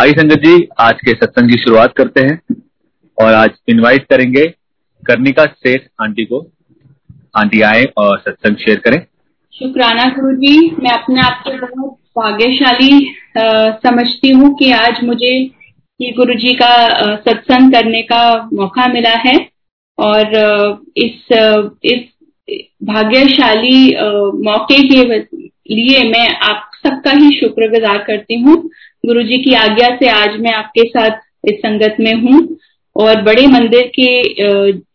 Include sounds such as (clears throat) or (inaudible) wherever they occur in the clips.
आई संगत जी, आज के सत्संग की शुरुआत करते हैं और आज इनवाइट करेंगे कर्णिका सेठ आंटी को। आंटी आए और सत्संग शेयर करें। शुक्राना गुरु जी, मैं अपने आप को बहुत भाग्यशाली समझती हूँ कि आज मुझे ये गुरु जी का सत्संग करने का मौका मिला है और इस इस भाग्यशाली मौके के लिए मैं आप सबका ही शुक्रगुजार करती हूँ। गुरु जी की आज्ञा से आज मैं आपके साथ इस संगत में हूँ। और बड़े मंदिर के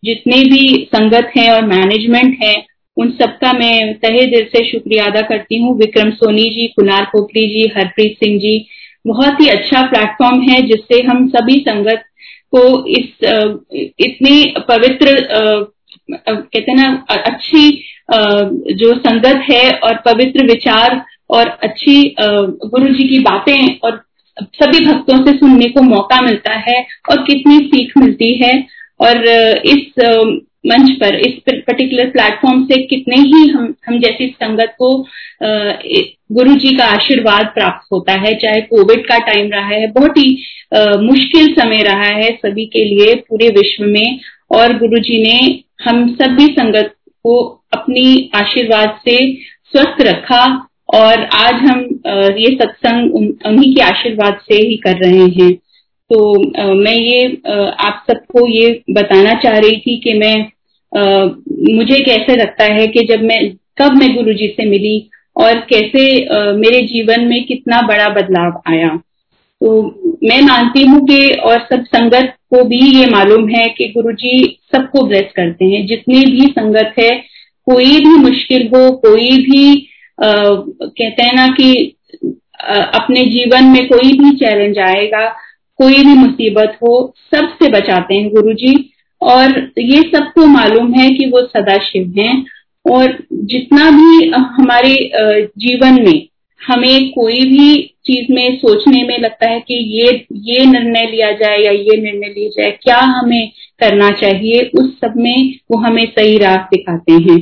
जितने भी संगत हैं और मैनेजमेंट है, उन सबका मैं तहे दिल से शुक्रिया अदा करती हूँ। विक्रम सोनी जी कुनार पोखरी जी, हरप्रीत सिंह जी, बहुत ही अच्छा प्लेटफॉर्म है जिससे हम सभी संगत को इस इतनी पवित्र कहते ना अच्छी जो संगत है और पवित्र विचार और अच्छी गुरु जी की बातें और सभी भक्तों से सुनने को मौका मिलता है और कितनी सीख मिलती है। और इस मंच पर, इस पर्टिकुलर प्लेटफॉर्म से कितने ही हम हम जैसी संगत को गुरु जी का आशीर्वाद प्राप्त होता है। चाहे कोविड का टाइम रहा है, बहुत ही मुश्किल समय रहा है सभी के लिए पूरे विश्व में। और गुरु जी ने हम सभी संगत को अपनी आशीर्वाद से स्वस्थ रखा और आज हम ये सत्संग उन्हीं के आशीर्वाद से ही कर रहे हैं। तो मैं ये आप सबको ये बताना चाह रही थी कि मैं मुझे कैसे लगता है कि जब मैं, कब मैं गुरु जी से मिली और कैसे मेरे जीवन में कितना बड़ा बदलाव आया। तो मैं मानती हूँ कि, और सब संगत को भी ये मालूम है कि गुरु जी सबको ब्लेस करते हैं। जितनी भी संगत है, कोई भी मुश्किल हो, कोई भी कहते हैं ना कि अपने जीवन में कोई भी चैलेंज आएगा, कोई भी मुसीबत हो सबसे बचाते हैं गुरु जी और ये सबको मालूम है कि वो सदा शिव हैं। और जितना भी हमारे जीवन में हमें कोई भी चीज़ में सोचने में लगता है कि ये ये निर्णय लिया जाए या ये निर्णय लिया जाए, क्या हमें करना चाहिए, उस सब में वो हमें सही राह दिखाते हैं।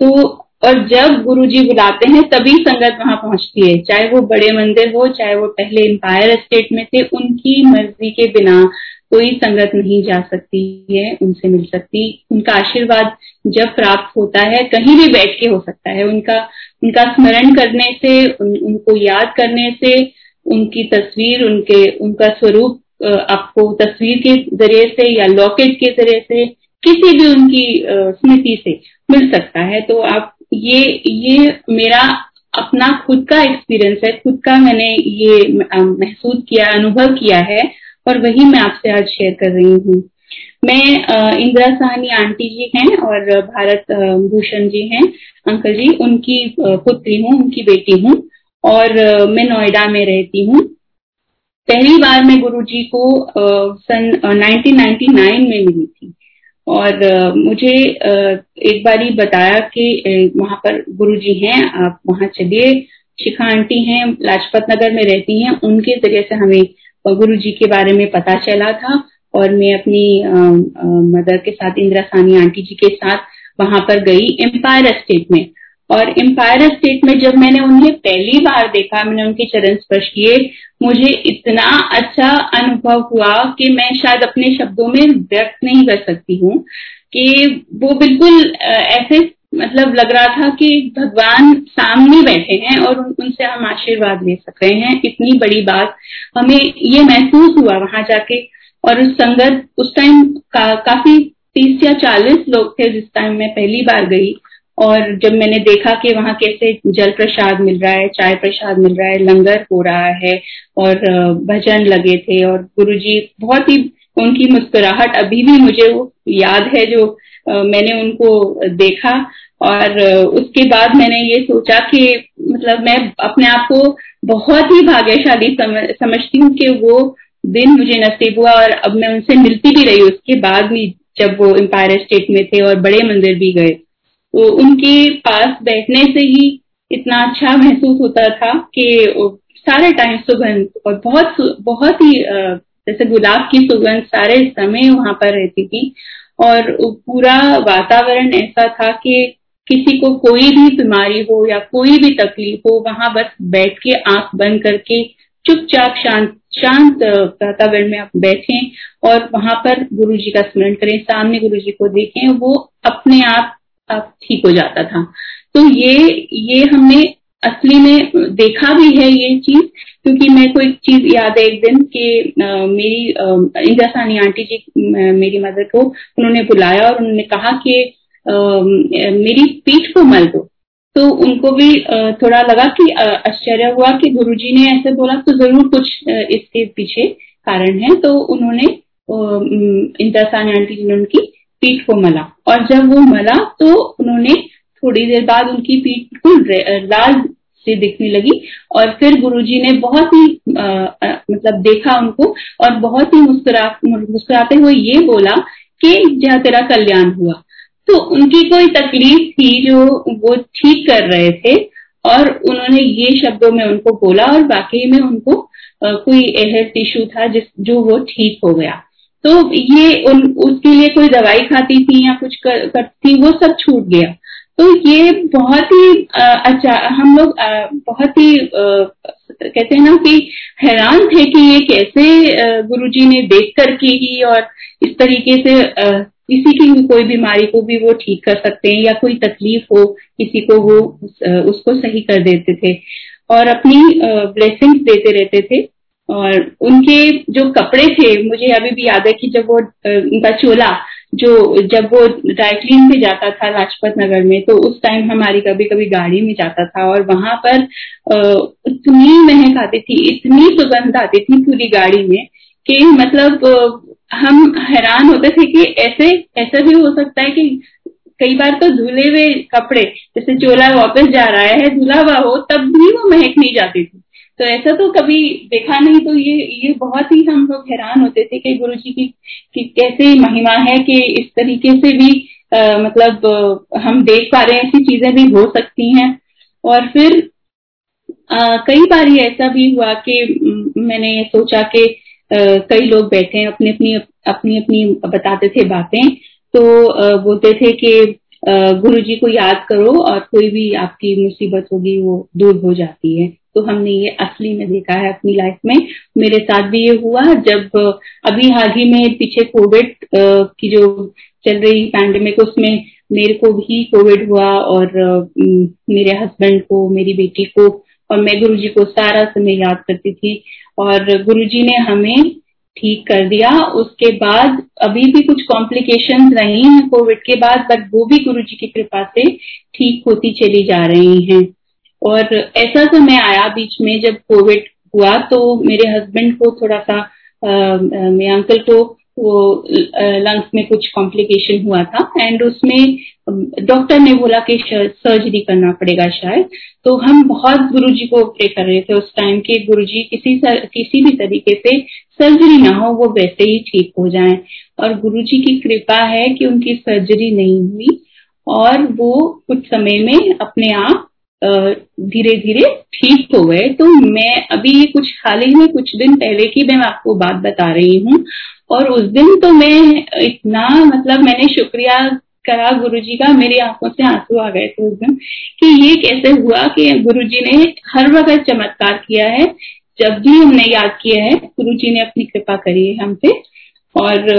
तो और जब गुरु जी बुलाते हैं तभी संगत वहाँ पहुँचती है। चाहे वो बड़े मंदिर हो चाहे वो पहले एम्पायर स्टेट में थे उनकी मर्ज़ी के बिना कोई संगत नहीं जा सकती है उनसे मिल सकती। उनका आशीर्वाद जब प्राप्त होता है कहीं भी बैठ के हो सकता है। उनका उनका स्मरण करने से उन, उनको याद करने से उनकी तस्वीर उनके उनका स्वरूप आपको तस्वीर के ज़रिए से या लॉकेट के ज़रिए से किसी भी उनकी स्मृति से मिल सकता है। तो आप ये ये मेरा अपना खुद का एक्सपीरियंस है, खुद का मैंने ये महसूस किया, अनुभव किया है, और वही मैं आपसे आज शेयर कर रही हूँ। मैं इंदिरा साहनी आंटी जी हैं और भारत भूषण जी हैं, अंकल जी, उनकी पुत्री हूँ, उनकी बेटी हूँ, और मैं नोएडा में रहती हूँ। पहली बार मैं गुरु जी को सन 1999 में मिली थी। और मुझे एक बारी बताया कि वहाँ पर गुरु जी हैं, आप वहाँ चलिए। शिखा आंटी हैं, लाजपत नगर में रहती हैं, उनके ज़रिए से हमें गुरु जी के बारे में पता चला था और मैं अपनी मदर के साथ, इंदिरा सानी आंटी जी के साथ वहाँ पर गई एम्पायर स्टेट में। और एम्पायर स्टेट में जब मैंने उन्हें पहली बार देखा मैंने उनके चरण स्पर्श किए मुझे इतना अच्छा अनुभव हुआ कि मैं शायद अपने शब्दों में व्यक्त नहीं कर सकती हूँ कि वो बिल्कुल ऐसे मतलब लग रहा था कि भगवान सामने बैठे हैं और उनसे हम आशीर्वाद ले सक रहे हैं। इतनी बड़ी बात हमें ये महसूस हुआ वहाँ जाके और उस संगत उस टाइम का, काफ़ी तीस या चालीस लोग थे जिस टाइम मैं पहली बार गई। और जब मैंने देखा कि वहाँ कैसे जल प्रसाद मिल रहा है चाय प्रसाद मिल रहा है, लंगर हो रहा है और भजन लगे थे और गुरुजी बहुत ही, उनकी मुस्कुराहट अभी भी मुझे याद है जो मैंने उनको देखा और उसके बाद मैंने ये सोचा कि मतलब मैं अपने आप को बहुत ही भाग्यशाली समझती हूँ कि वो दिन मुझे नसीब हुआ और अब मैं उनसे मिलती भी रही। उसके बाद भी जब वो एम्पायर स्टेट में थे और बड़े मंदिर भी गए। तो उनके पास बैठने से ही इतना अच्छा महसूस होता था कि सारे टाइम सुगंध और बहुत बहुत ही जैसे गुलाब की सुगंध सारे समय वहाँ पर रहती थी। और पूरा वातावरण ऐसा था कि किसी को कोई भी बीमारी हो या कोई भी तकलीफ़ हो, वहाँ बस बैठ के आँख बंद करके चुपचाप शांत शांत वातावरण में आप बैठे और वहाँ पर गुरु जी का स्मरण करें, सामने गुरु जी को देखें, वो अपने आप आप ठीक हो जाता था। तो ये ये हमने असली में देखा भी है ये चीज़, क्योंकि को एक चीज़ याद है एक दिन कि मेरी इंदिरा सानी आंटी जी मेरी मदर को उन्होंने बुलाया और उन्होंने कहा कि मेरी पीठ को मल दो। तो उनको भी थोड़ा लगा कि आश्चर्य हुआ कि गुरुजी ने ऐसे बोला तो ज़रूर कुछ इसके पीछे कारण है। तो उन्होंने इंदिरा सानी आंटी जी ने उनकी पीठ को मला। और जब वो मला तो उन्होंने थोड़ी देर बाद उनकी पीठ बिल्कुल लाल से दिखने लगी। और फिर गुरुजी ने बहुत ही मतलब देखा उनको और बहुत ही मुस्कुरा, मुस्कुराते हुए ये बोला कि जहाँ तेरा कल्याण हुआ। तो उनकी कोई तकलीफ़ थी जो वो ठीक कर रहे थे और उन्होंने ये शब्दों में उनको बोला और वाकई में उनको कोई हेल्थ टिश्यू था जो वो ठीक हो गया। तो ये उन उसके लिए कोई दवाई खाती थी या कुछ कर, करती वो सब छूट गया। तो ये बहुत ही अच्छा हम लोग बहुत ही आ, कहते हैं ना कि हैरान थे कि ये कैसे गुरुजी ने देख करके ही और इस तरीके से किसी की भी कोई बीमारी को भी वो ठीक कर सकते हैं या कोई तकलीफ़ हो किसी को वो उसको सही कर देते थे और अपनी ब्लेसिंग्स देते रहते थे। और उनके जो कपड़े थे, मुझे अभी भी याद है कि जब वो उनका चोला जो, जब वो ड्राईक्लीन में जाता था लाजपत नगर में तो उस टाइम हमारी कभी कभी गाड़ी में जाता था और वहाँ पर इतनी महक आती थी, इतनी सुगंध आती थी पूरी गाड़ी में कि मतलब हम हैरान होते थे कि ऐसे, ऐसा भी हो सकता है कि कई बार तो धुले हुए कपड़े, जैसे चोला वापस जा रहा है, धुला हुआ हो, तब भी वो महक नहीं जाती थी। तो ऐसा तो कभी देखा नहीं तो ये ये बहुत ही हम लोग हैरान होते थे कि गुरु जी की, की कैसे महिमा है कि इस तरीके से भी आ, मतलब हम देख पा रहे हैं ऐसी चीज़ें भी हो सकती हैं। और फिर आ, कई बार ये ऐसा भी हुआ कि मैंने सोचा कि कई लोग बैठे हैं अपनी अपनी अपनी अपनी बताते थे बातें। तो बोलते थे कि गुरु जी को याद करो और कोई भी आपकी मुसीबत होगी वो दूर हो जाती है। तो हमने ये असली में देखा है अपनी लाइफ में। मेरे साथ भी ये हुआ जब अभी हाल ही में पीछे कोविड की जो चल रही पैंडेमिक उसमें मेरे को भी कोविड हुआ और मेरे हस्बैंड को, मेरी बेटी को और मैं गुरुजी को सारा समय याद करती थी। और गुरुजी ने हमें ठीक कर दिया। उसके बाद अभी भी कुछ कॉम्प्लिकेशन रही हैं कोविड के बाद बट वो भी गुरुजी की कृपा से ठीक होती चली जा रही हैं। और ऐसा समय आया बीच में जब कोविड हुआ तो मेरे हस्बैंड को थोड़ा सा मेरे अंकल को वो लंग्स में कुछ कॉम्प्लिकेशन हुआ था एंड उसमें डॉक्टर ने बोला कि सर्जरी करना पड़ेगा शायद। तो हम बहुत गुरुजी को प्रे कर रहे थे उस टाइम के गुरुजी किसी सर, किसी भी तरीके से सर्जरी ना हो वो वैसे ही ठीक हो जाए। और गुरुजी की कृपा है कि उनकी सर्जरी नहीं हुई और वो कुछ समय में अपने आप धीरे धीरे ठीक हो गए। तो मैं अभी कुछ, हाल ही में कुछ दिन पहले की मैं आपको बात बता रही हूँ। और उस दिन तो मैं इतना मतलब मैंने शुक्रिया करा गुरुजी का, मेरी आँखों से आँसू आ गए थे उस दिन, कि ये कैसे हुआ कि गुरुजी ने हर वक्त चमत्कार किया है। जब भी हमने याद किया है, गुरुजी ने अपनी कृपा करी है हम पे और,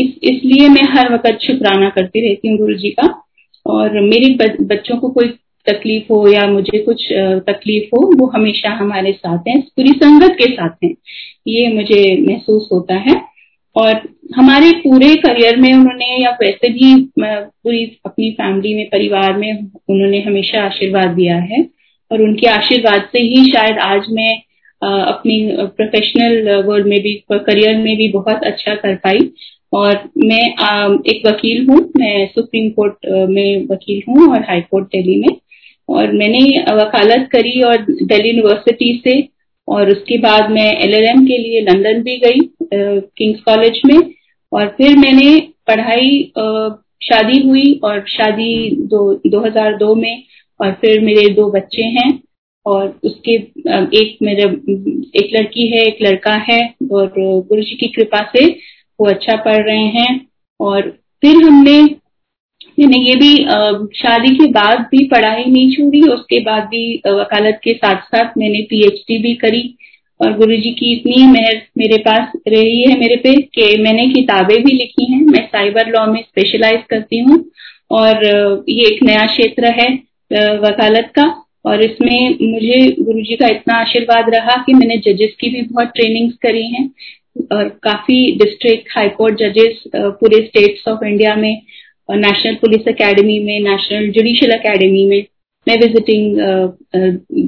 इस, इसलिए मैं हर वक्त शुक्राना करती रहती हूँ गुरु जी का। और मेरे बच्चों को कोई तकलीफ़ हो या मुझे कुछ तकलीफ़ हो, वो हमेशा हमारे साथ हैं पूरी संगत के साथ हैं। ये मुझे महसूस होता है। और हमारे पूरे करियर में उन्होंने, या वैसे भी पूरी अपनी फैमिली में, परिवार में उन्होंने हमेशा आशीर्वाद दिया है। और उनके आशीर्वाद से ही शायद आज मैं अपनी प्रोफेशनल वर्ल्ड में भी करियर में भी बहुत अच्छा कर पाई। और मैं एक वकील हूँ, मैं सुप्रीम कोर्ट में वकील हूँ और हाई कोर्ट दिल्ली में। और मैंने वकालत करी और दिल्ली यूनिवर्सिटी से और उसके बाद मैं एलएलएम के लिए लंदन भी गई किंग्स कॉलेज में और फिर मैंने पढ़ाई शादी हुई और शादी दो 2002 में और फिर मेरे दो बच्चे हैं और उसके एक मेरे, एक लड़की है, एक लड़का है और गुरु जी की कृपा से वो अच्छा पढ़ रहे हैं और फिर हमने मैंने ये भी शादी के बाद भी पढ़ाई नहीं छोड़ी, उसके बाद भी वकालत के साथ साथ मैंने पीएचडी भी करी और गुरु जी की इतनी मेहर मेरे पास रही है मेरे पे कि मैंने किताबें भी लिखी हैं। मैं साइबर लॉ में स्पेशलाइज करती हूँ और ये एक नया क्षेत्र है वकालत का और इसमें मुझे गुरु जी का इतना आशीर्वाद रहा कि मैंने जजेस की भी बहुत ट्रेनिंग्स करी हैं। और काफ़ी डिस्ट्रिक्ट हाईकोर्ट जजेस पूरे स्टेट्स ऑफ़ इंडिया में नेशनल पुलिस एकेडमी में नेशनल जुडिशियल एकेडमी में मैं विजिटिंग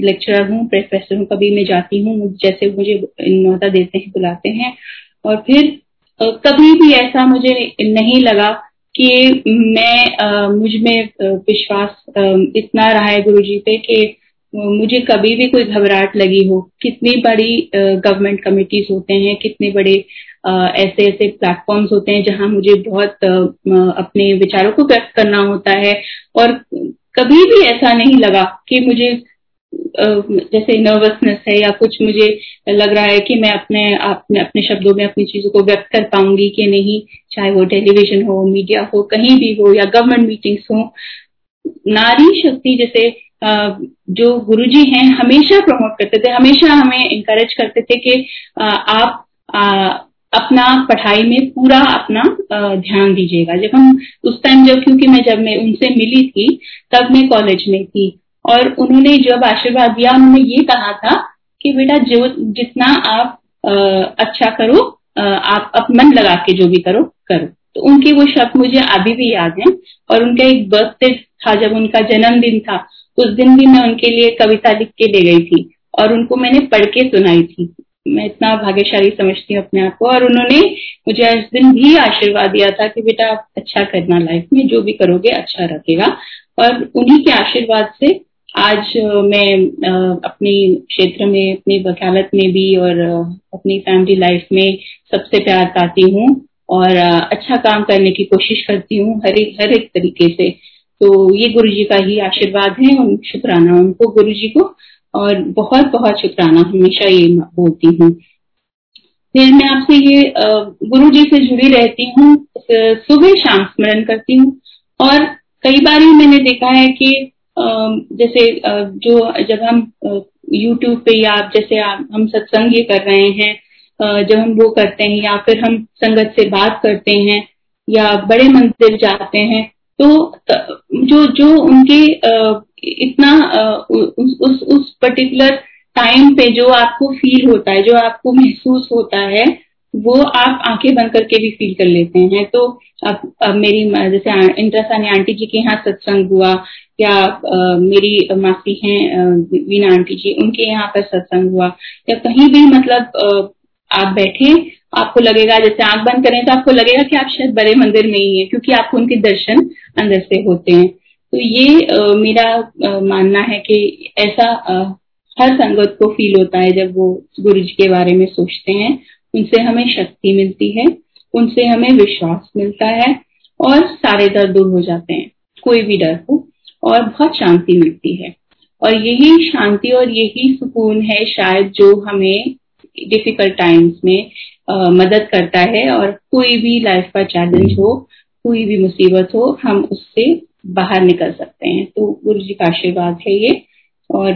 लेक्चरर हूँ प्रोफेसर हूँ, कभी मैं जाती हूँ, जैसे मुझे न्यौता देते हैं, बुलाते हैं। और फिर कभी भी ऐसा मुझे नहीं लगा कि मैं मुझमें विश्वास इतना रहा है गुरु जी पे कि मुझे कभी भी कोई घबराहट लगी हो। कितनी बड़ी गवर्नमेंट कमिटीज होते हैं, कितने बड़े ऐसे ऐसे प्लेटफॉर्म्स होते हैं जहाँ मुझे बहुत अपने विचारों को व्यक्त करना होता है। और कभी भी ऐसा नहीं लगा कि मुझे जैसे नर्वसनेस है या कुछ मुझे लग रहा है कि मैं अपने अपने अपने शब्दों में अपनी चीज़ों को व्यक्त कर पाऊँगी कि नहीं, चाहे वो टेलीविज़न हो मीडिया हो, कहीं भी हो या गवर्नमेंट मीटिंग्स हो। नारी शक्ति जैसे जो गुरुजी हैं, हमेशा प्रमोट करते थे, हमेशा हमें इंकरेज करते थे कि आप अपना पढ़ाई में पूरा अपना ध्यान दीजिएगा। जब हम उस टाइम जब क्योंकि मैं जब मैं उनसे मिली थी तब मैं कॉलेज में थी। और उन्होंने जब आशीर्वाद दिया उन्होंने ये कहा था कि बेटा जो जितना आप आ, अच्छा करो आ, आप मन लगा के जो भी करो करो। तो उनके वो शब्द मुझे अभी भी याद है। और उनका एक बर्थडे था जब उनका जन्मदिन था उस दिन भी मैं उनके लिए कविता लिख के ले गई थी। और उनको मैंने पढ़ के सुनाई थी। मैं इतना भाग्यशाली समझती हूँ अपने आप को। और उन्होंने मुझे आज दिन भी आशीर्वाद दिया था कि बेटा आप अच्छा करना लाइफ में, जो भी करोगे अच्छा रखेगा। और उन्हीं के आशीर्वाद से आज मैं अपनी क्षेत्र में, अपनी वकालत में भी और अपनी फैमिली लाइफ में सबसे प्यार पाती हूँ। और अच्छा काम करने की कोशिश करती हूँ हर एक हर एक तरीके से। तो ये गुरु जी का ही आशीर्वाद है। और शुक्राना उनको गुरु जी को। और बहुत बहुत शुक्राना, हमेशा ये बोलती हूँ। फिर मैं आपसे ये गुरु जी से जुड़ी रहती हूँ सुबह शाम स्मरण करती हूँ। और कई बार ही मैंने देखा है कि जैसे जो जब हम यूट्यूब पे या जैसे हम सत्संग ये कर रहे हैं जब हम वो करते हैं या फिर हम संगत से बात करते हैं या बड़े मंदिर जाते हैं तो जो जो उनके इतना उस उस, पर्टिकुलर टाइम पे जो आपको फील होता है जो आपको महसूस होता है वो आप आँखें बंद करके भी फील कर लेते हैं। तो अब अब मेरी जैसे इंद्रासानी आंटी जी के यहाँ सत्संग हुआ या आ, मेरी मासी हैं वीना आंटी जी उनके यहाँ पर सत्संग हुआ या कहीं भी मतलब आ, आप बैठे आपको लगेगा जैसे आँख बंद करें तो आपको लगेगा कि आप शायद बड़े मंदिर में ही है क्योंकि आपको उनके दर्शन अंदर से होते हैं। तो ये आ, मेरा आ, मानना है कि ऐसा आ, हर संगत को फील होता है जब वो गुरु जी के बारे में सोचते हैं। उनसे हमें शक्ति मिलती है उनसे हमें विश्वास मिलता है और सारे डर दूर हो जाते हैं। कोई भी डर हो और बहुत शांति मिलती है। और यही शांति और यही सुकून है शायद जो हमें डिफ़िकल्ट टाइम्स में आ, मदद करता है और कोई भी लाइफ का चैलेंज हो कोई भी मुसीबत हो हम उससे बाहर निकल सकते हैं। तो गुरु जी का आशीर्वाद है ये। और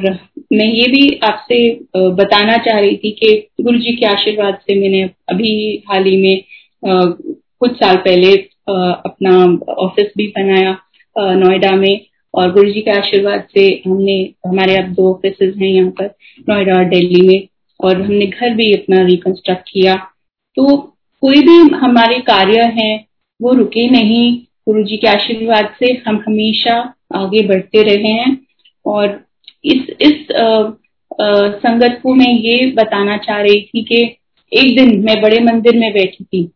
मैं ये भी आपसे बताना चाह रही थी कि गुरु जी के आशीर्वाद से मैंने अभी हाल ही में कुछ साल पहले अपना ऑफ़िस भी बनाया नोएडा में। और गुरु जी के आशीर्वाद से हमने हमारे अब दो ऑफ़िस हैं यहाँ पर नोएडा और दिल्ली में। और हमने घर भी अपना रिकंस्ट्रक्ट किया। तो कोई भी हमारे कार्य हैं वो रुके नहीं। गुरु जी के आशीर्वाद से हम हमेशा आगे बढ़ते रहे हैं। और इस इस आ, आ, संगत को मैं ये बताना चाह रही थी कि एक दिन मैं बड़े मंदिर में बैठी थी।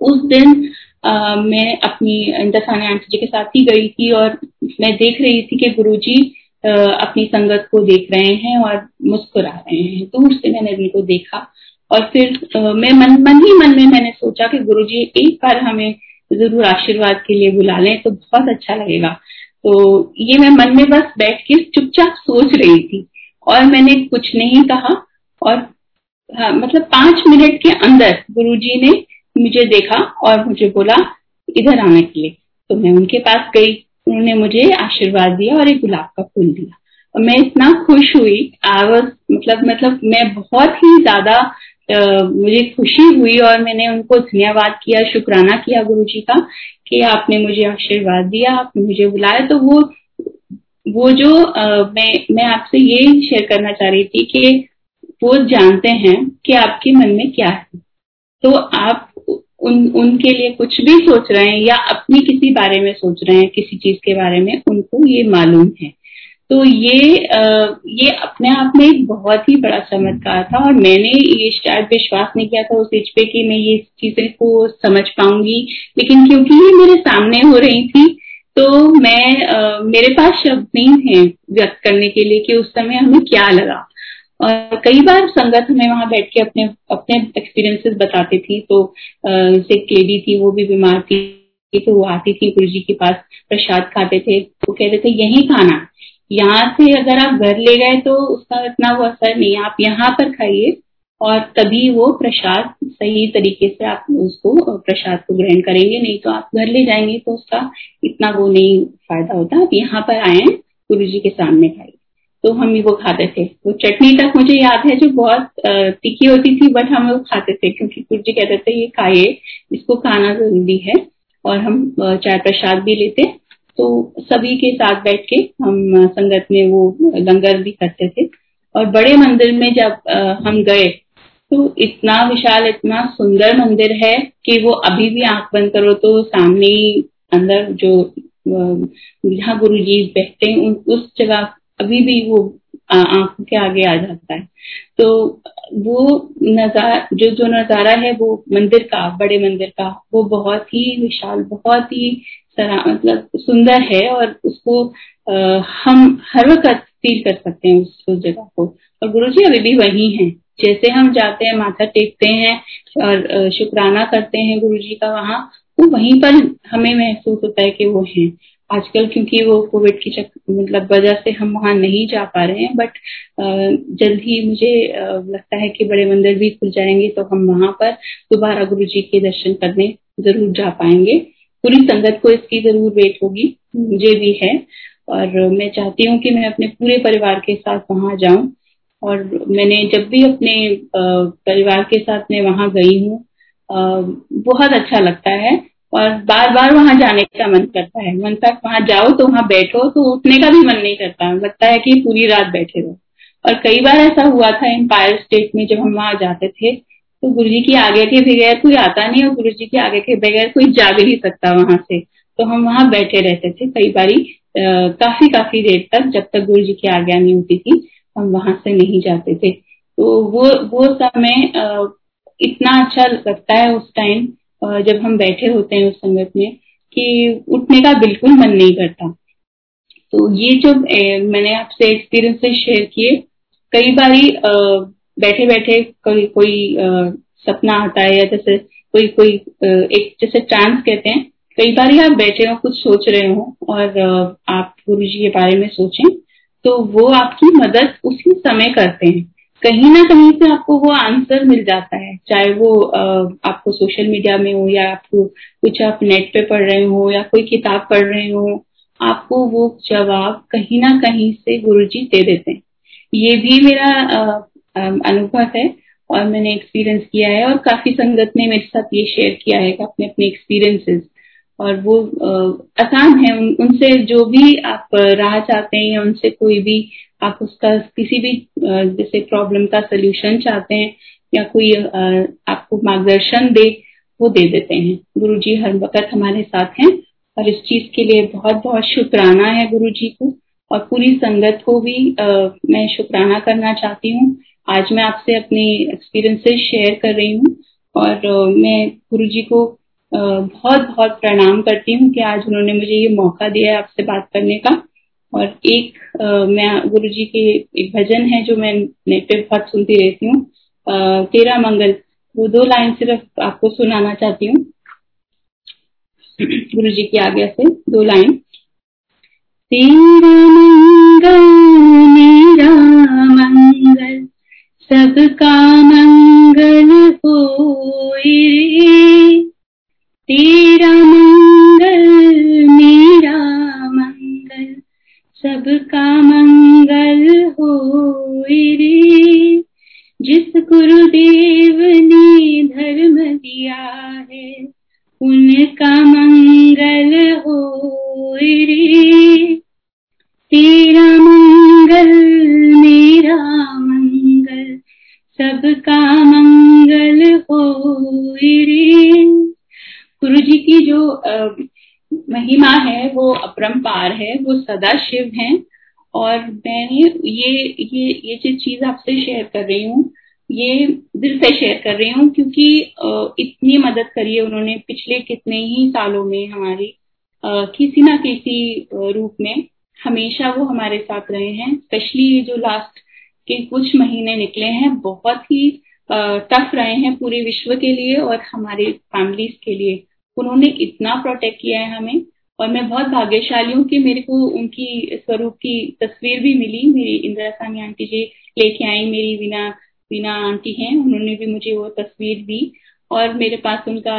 उस दिन आ, मैं अपनी दसानी आंटी जी के साथ ही गई थी और मैं देख रही थी कि गुरु गुरुजी अपनी संगत को देख रहे हैं और मुस्कुरा रहे हैं। दूर से मैंने उनको देखा और फिर मैं मन मन ही मन में मैंने सोचा कि गुरुजी एक बार हमें ज़रूर आशीर्वाद के लिए बुला लें तो बहुत अच्छा लगेगा। तो ये मैं मन में बस बैठ के चुपचाप सोच रही थी और मैंने कुछ नहीं कहा और हाँ, मतलब पाँच मिनट के अंदर गुरुजी ने मुझे देखा और मुझे बोला इधर आने के लिए। तो मैं उनके पास गई। उन्होंने मुझे आशीर्वाद दिया और एक गुलाब का फूल दिया। और मैं इतना खुश हुई आई वॉज़ मतलब मतलब मैं बहुत ही ज़्यादा मुझे खुशी हुई और मैंने उनको धन्यवाद किया शुक्राना किया गुरु जी का कि आपने मुझे आशीर्वाद दिया आपने मुझे बुलाया। तो वो वो जो आ, मैं मैं आपसे ये शेयर करना चाह रही थी कि वो जानते हैं कि आपके मन में क्या है। तो आप उन, उनके लिए कुछ भी सोच रहे हैं या अपनी किसी बारे में सोच रहे हैं, किसी चीज़ के बारे में, उनको ये मालूम है। तो ये ये अपने आप में एक बहुत ही बड़ा चमत्कार था और मैंने ये शायद विश्वास नहीं किया था उस एज पे कि मैं ये चीज़ें को समझ पाऊँगी। लेकिन क्योंकि ये मेरे सामने हो रही थी तो मैं मेरे पास शब्द नहीं थे व्यक्त करने के लिए कि उस समय हमें क्या लगा। और कई बार संगत हमें वहाँ बैठ के अपने अपने एक्सपीरियंसेस बताती थी तो जैसे एक लेडी थी, वो भी बीमार थी तो वो आती थी गुरु जी के पास, प्रसाद खाते थे वो कहते थे, यही खाना। यहाँ से अगर आप घर ले गए तो उसका इतना वो असर नहीं, आप यहाँ पर खाइए, और तभी वो प्रसाद सही तरीके से आप उसको, प्रसाद को ग्रहण करेंगे, नहीं तो आप घर ले जाएँगे तो उसका इतना वो नहीं फ़ायदा होता, आप यहाँ पर आए, गुरु जी के सामने खाइए। तो हम वो खाते थे। वो चटनी तक मुझे याद है जो बहुत तीखी होती थी बट हम लोग खाते थे, क्योंकि गुरु जी कहते थे, ये खाइए, इसको खाना ज़रूरी है। और हम चाय प्रसाद भी लेते। तो सभी के साथ बैठ के हम संगत में वो लंगर भी करते थे। और बड़े मंदिर में जब हम गए तो इतना विशाल, इतना सुंदर मंदिर है कि वो अभी भी आँख बंद करो तो सामने अंदर जो जहाँ गुरु जी बैठते हैं उस जगह अभी भी वो आँखों के आगे आ जाता है। तो वो नज़ारा जो जो नज़ारा है वो मंदिर का बड़े मंदिर का वो बहुत ही विशाल बहुत ही मतलब सुंदर है और उसको आ, हम हर वक्त फील कर सकते हैं उस, उस जगह को। और गुरु जी अभी भी वही हैं। जैसे हम जाते हैं माथा टेकते हैं और शुक्राना करते हैं गुरु जी का वहाँ वो वहीं पर हमें महसूस होता है कि वो हैं। आजकल, क्योंकि वो कोविड की मतलब वजह से हम वहाँ नहीं जा पा रहे हैं बट जल्द ही मुझे लगता है कि बड़े मंदिर भी खुल जाएँगे तो हम वहाँ पर दोबारा गुरु जी के दर्शन करने ज़रूर जा पाएँगे। पूरी संगत को इसकी ज़रूर वेट होगी, मुझे भी है, और मैं चाहती हूँ कि मैं अपने पूरे परिवार के साथ वहाँ जाऊँ, और मैंने जब भी अपने परिवार के साथ मैं वहाँ गई हूँ बहुत अच्छा लगता है। और बार बार वहाँ जाने का मन करता है। मन तक वहाँ जाओ तो वहाँ बैठो तो उठने का भी मन नहीं करता। लगता है कि पूरी रात बैठे रहो। और कई बार ऐसा हुआ था एम्पायर स्टेट में जब हम वहाँ जाते थे तो गुरु जी की आगे के बगैर कोई आता नहीं और गुरु जी के आगे के बगैर कोई जा भी नहीं सकता वहाँ से। तो हम वहाँ बैठे रहते थे कई बारी काफ़ी काफ़ी देर तक जब तक गुरु जी की आज्ञा नहीं होती थी, हम वहाँ से नहीं जाते थे। तो वो वो समय इतना अच्छा लगता है उस टाइम जब हम बैठे होते हैं उस संगत में, कि उठने का बिल्कुल मन नहीं करता। तो ये जो मैंने आपसे एक्सपीरियंसेस शेयर किए, कई बारी बैठे बैठे कोई कोई सपना आता है या जैसे कोई कोई एक जैसे ट्रांस कहते हैं, कई बार आप बैठे हो, कुछ सोच रहे हो और आप गुरु जी के बारे में सोचें तो वो आपकी मदद उसी समय करते हैं। कहीं ना कहीं से आपको वो आंसर मिल जाता है। चाहे वो आपको सोशल मीडिया में हो या आपको कुछ आप नेट पे पढ़ रहे हो या कोई किताब पढ़ रहे हो, आपको वो जवाब कहीं ना कहीं से गुरुजी दे देते हैं। ये भी मेरा अनुभव है और मैंने एक्सपीरियंस किया है और काफ़ी संगत ने मेरे साथ ये शेयर किया है अपने अपने एक्सपीरियंसेस और वो आसान है। उनसे जो भी आप राह चाहते हैं या उनसे कोई भी आप उसका किसी भी जैसे प्रॉब्लम का सोल्यूशन चाहते हैं या कोई आपको मार्गदर्शन दे वो दे देते हैं। गुरु जी हर वक्त हमारे साथ हैं और इस चीज़ के लिए बहुत बहुत शुक्राना है गुरु जी को और पूरी संगत को भी आ, मैं शुक्राना करना चाहती हूँ। आज मैं आपसे अपने एक्सपीरियंसेस शेयर कर रही हूँ और आ, मैं गुरु जी को आ, बहुत बहुत प्रणाम करती हूँ कि आज उन्होंने मुझे ये मौका दिया है आपसे बात करने का। और एक मैं गुरु जी के एक भजन है जो मैं नेट पे बहुत सुनती रहती हूँ। तेरा मंगल, वो दो लाइन सिर्फ़ आपको सुनाना चाहती हूँ। गुरु जी की आज्ञा से दो लाइन। तेरा मंगल, मेरा मंगल, सबका मंगल हो तेरा मंगल सबका मंगल हो रे जिस गुरुदेव ने धर्म दिया है, उनका मंगल हो रे तेरा मंगल, मेरा मंगल, सबका मंगल हो रे गुरु जी की जो महिमा है, वो अपरंपार है, वो सदा शिव है। और मैंने ये ये ये जो चीज़ आपसे शेयर कर रही हूँ, ये दिल से शेयर कर रही हूँ क्योंकि इतनी मदद करी है उन्होंने पिछले कितने ही सालों में हमारी किसी ना किसी रूप में। हमेशा वो हमारे साथ रहे हैं। स्पेशली ये जो लास्ट के कुछ महीने निकले हैं, बहुत ही टफ रहे हैं पूरे विश्व के लिए और हमारे फैमिलीज़ के लिए। उन्होंने इतना प्रोटेक्ट किया है हमें और मैं बहुत भाग्यशाली हूँ कि मेरे को उनकी स्वरूप की तस्वीर भी मिली। मेरी इंदिरा सानी आंटी जी लेके आई, मेरी बिना बिना आंटी हैं, उन्होंने भी मुझे वो तस्वीर दी और मेरे पास उनका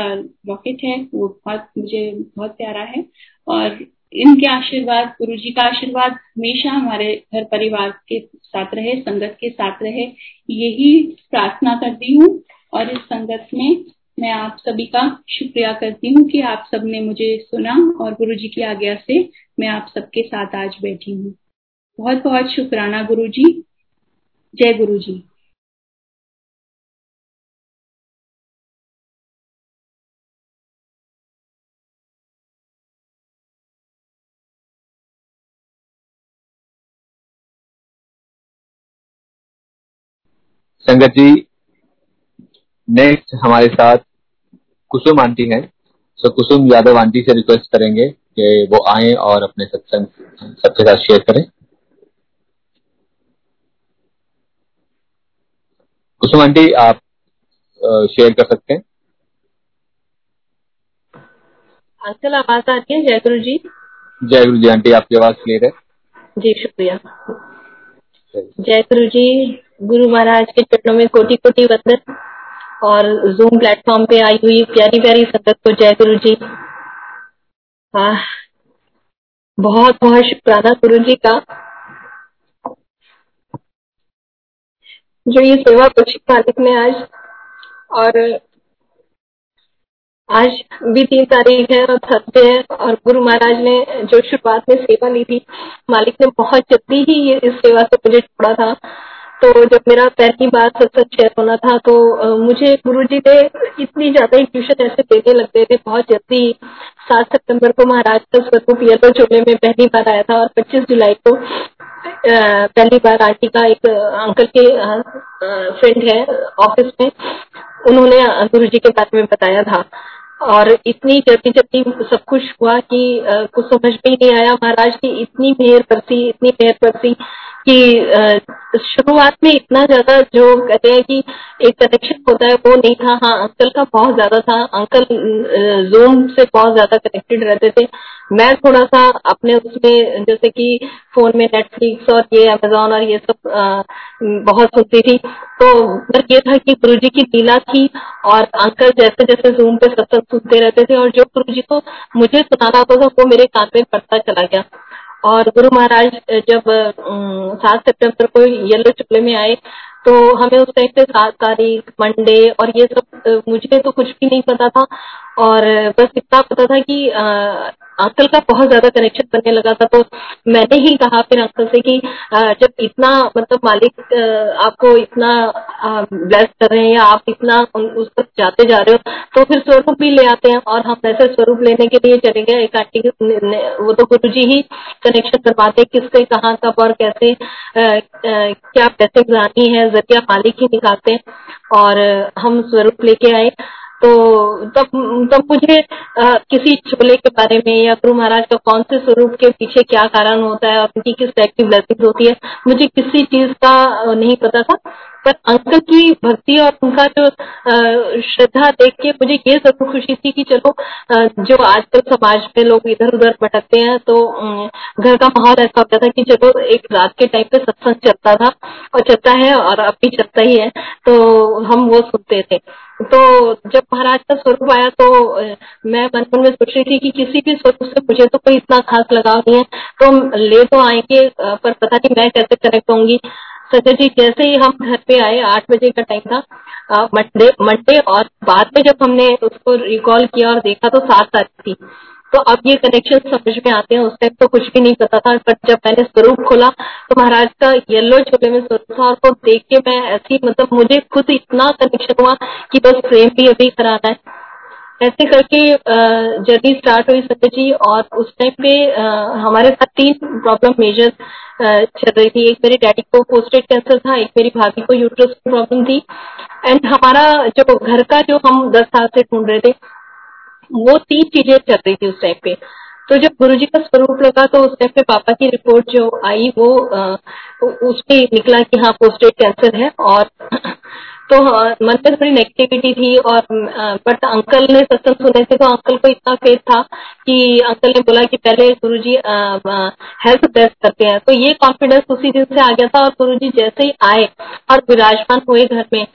रॉकेट है, वो बहुत मुझे बहुत प्यारा है और इनके आशीर्वाद, गुरु जी का आशीर्वाद हमेशा हमारे घर परिवार के साथ रहे, संगत के साथ रहे। यही प्रार्थना करती हूँ और इस संगत में मैं आप सभी का शुक्रिया करती हूँ कि आप सबने मुझे सुना और गुरु जी की आज्ञा से मैं आप सबके साथ आज बैठी हूँ। बहुत बहुत शुक्राना गुरु जी जय गुरु जी संगत जी नेक्स्ट हमारे साथ कुसुम आंटी हैं। सो कुसुम यादव आंटी से रिक्वेस्ट करेंगे कि वो आए और अपने सत्संग सबके साथ शेयर करें। कुसुम आंटी आप शेयर कर सकते हैं? अंकल आवाज़ आ रही है? जय गुरु जी जय गुरु जी आंटी आपकी आवाज़ क्लियर है? जी शुक्रिया। जय गुरु जी गुरु महाराज के चरणों में कोटि कोटि वंदन। और जूम प्लेटफॉर्म पे आई हुई प्यारी प्यारी संगत को जय गुरु जी। आ, बहुत बहुत शुक्राना गुरु जी का। जो ये सेवा बख्शी मालिक ने आज और आज भी तीन तारीख है और थर्सडे है और गुरु महाराज ने जो शुरुआत में सेवा ली थी मालिक ने बहुत जल्दी ही ये इस सेवा से मुझे छोड़ा था। तो जब मेरा पहली बार सत्संग शेयर होना था तो मुझे गुरु जी ने इतनी ज़्यादा इंट्यूशन ऐसे देने लगते थे, बहुत जल्दी सात सितंबर को महाराज का स्वरूप येलो चोले में पहली बार आया था और पच्चीस जुलाई को पहली बार आंटी का एक अंकल के फ्रेंड है ऑफ़िस में, उन्होंने गुरु जी के बारे में बताया था। और इतनी जल्दी जल्दी सब कुछ हुआ कि कुछ समझ में ही नहीं आया, महाराज की इतनी मेहर बरसी, इतनी मेहर बरसी कि शुरुआत में इतना ज़्यादा जो कहते हैं कि एक कनेक्शन होता है, वो नहीं था। हाँ अंकल का बहुत ज़्यादा था। अंकल जूम से बहुत ज़्यादा कनेक्टेड रहते थे। मैं थोड़ा सा अपने उसमें, जैसे कि फ़ोन में नेटफ्लिक्स और ये अमेजोन और ये सब बहुत सुनती थी। तो पर ये था कि गुरु जी की लीला थी और अंकल जैसे जैसे जूम पे सत्संग सुनते रहते थे और जो गुरु जी को मुझे सुनाना होता था, वो मेरे कान में पड़ता चला गया। और गुरु महाराज जब सात सितंबर को येलो चुपले में आए तो हमें उस टाइम पे सात तारीख मंडे और ये सब मुझे तो कुछ भी नहीं पता था। और बस इतना पता था कि अंकल का बहुत ज़्यादा कनेक्शन बनने लगा था तो मैंने ही कहा फिर अंकल से कि जब इतना मतलब मालिक आपको इतना ब्लेस कर रहे हैं या आप इतना उस पर जाते जा रहे हो तो फिर स्वरूप भी ले आते हैं और हम ऐसे स्वरूप लेने के लिए चले गए। एक आंटी वो तो गुरु जी ही कनेक्शन करवाते किससे कहाँ, कब और कैसे क्या ब्लेसिंग आनी है, ज़रिया मालिक ही निकालते हैं। और हम स्वरूप लेके आए। तो तब तब मुझे आ, किसी छोले के बारे में या गुरु महाराज का कौन से स्वरूप के पीछे क्या कारण होता है और उनकी किस टाइप की ब्लेसिंग होती है मुझे किसी चीज़ का नहीं पता था। पर अंकल की भक्ति और उनका जो श्रद्धा देख के मुझे ये ज़रूर खुशी थी कि चलो जो आजकल समाज में लोग इधर उधर भटकते हैं तो घर का माहौल ऐसा होता था कि चलो, एक रात के टाइम पे सत्संग चलता था और चलता है और अब भी चलता ही है तो हम वो सुनते थे। तो जब महाराज का स्वरूप आया तो मैं मन मन में सोच रही थी कि किसी भी स्वरूप से मुझे तो कोई इतना खास लगाव नहीं है तो ले तो आएँगे पर पता नहीं मैं कैसे कनेक्ट होंगी। सत्य जी, जैसे ही हम घर पे आए आठ बजे का टाइम था मंडे मंडे और बाद में जब हमने उसको रिकॉल किया और देखा तो सात तारीख थी। तो अब ये कनेक्शन समझ में आते हैं, उस टाइम तो कुछ भी नहीं पता था पर जब मैंने स्वरूप खोला तो महाराज का येलो छोले में स्वरूप था और वो देख के मैं ऐसी मतलब मुझे खुद इतना कनेक्शन हुआ कि बस फ्रेम भी अभी कराना है। ऐसे करके जर्नी स्टार्ट हुई सत्य जी और उस टाइम पे हमारे साथ तीन प्रॉब्लम मेजर चल रही थी। एक मेरे डैडी को पोस्टेड कैंसर था, एक मेरी भाभी को यूट्रस की प्रॉब्लम थी। एंड हमारा जो घर का जो हम दस साल से ढूंढ रहे थे, वो तीन चीज़ें चल रही थी उस टाइम पे। तो जब गुरु जी का स्वरूप लगा तो उस टाइम पे पापा की रिपोर्ट जो आई, वो उसमें निकला कि हाँ पोस्टेड कैंसर है। और तो मन में थोड़ी नेगेटिविटी थी और बट अंकल ने सत्संग सुने थे तो अंकल को इतना फेथ था कि अंकल ने बोला कि पहले गुरु जी हेल्थ टेस्ट करते हैं। तो ये कॉन्फिडेंस उसी दिन से आ गया था और गुरु जी जैसे ही आए और विराजमान हुए घर में।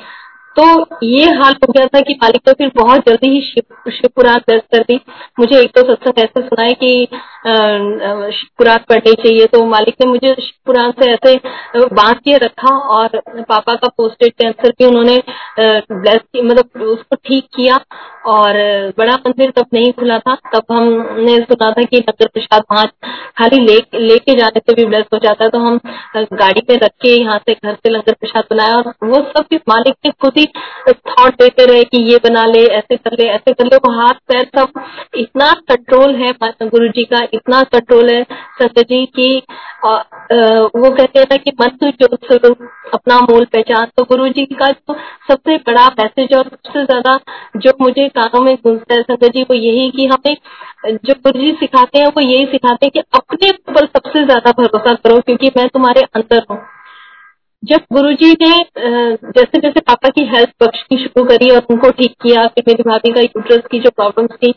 तो ये हाल हो गया था कि मालिक ने फिर बहुत जल्दी ही शिव, शिवपुराण दर्ज कर दी। मुझे एक तो सत्संग ऐसे सुनाए कि शिवपुराण पढ़नी चाहिए। तो मालिक ने मुझे शिवपुराण से ऐसे बाँध के रखा और पापा का पोस्टेड कैंसर भी उन्होंने ब्लेस मतलब उसको ठीक किया और बड़ा मंदिर तब नहीं खुला था। तब हमने सुना था कि नगर प्रसाद वहाँ खाली ले, लेके जाने से भी ब्लेस हो जाता है। तो हम गाड़ी पे रख के यहाँ से घर से लंगर प्रसाद बनाया और वो सब भी मालिक ने खुद ही थॉट देते रहे कि ये बना ले, ऐसे कर ले, ऐसे कर ले। वो हाथ पैर सब इतना कंट्रोल है गुरु जी का इतना कंट्रोल है सत्य जी की वो कहते हैं कि मन जो अपना मोल पहचान। तो गुरु जी का जो सबसे बड़ा मैसेज और सबसे ज़्यादा जो मुझे कानों में गूंजता है संजय जी वो यही कि हमें जो गुरु जी सिखाते हैं, वो यही सिखाते हैं कि अपने ऊपर सबसे ज़्यादा भरोसा करो, क्योंकि मैं तुम्हारे अंदर हूँ। जब गुरुजी ने जैसे जैसे पापा की हेल्थ बख्शनी शुरू करी और उनको ठीक किया, फिर मेरी भाभी का यूट्रस की जो प्रॉब्लम्स थी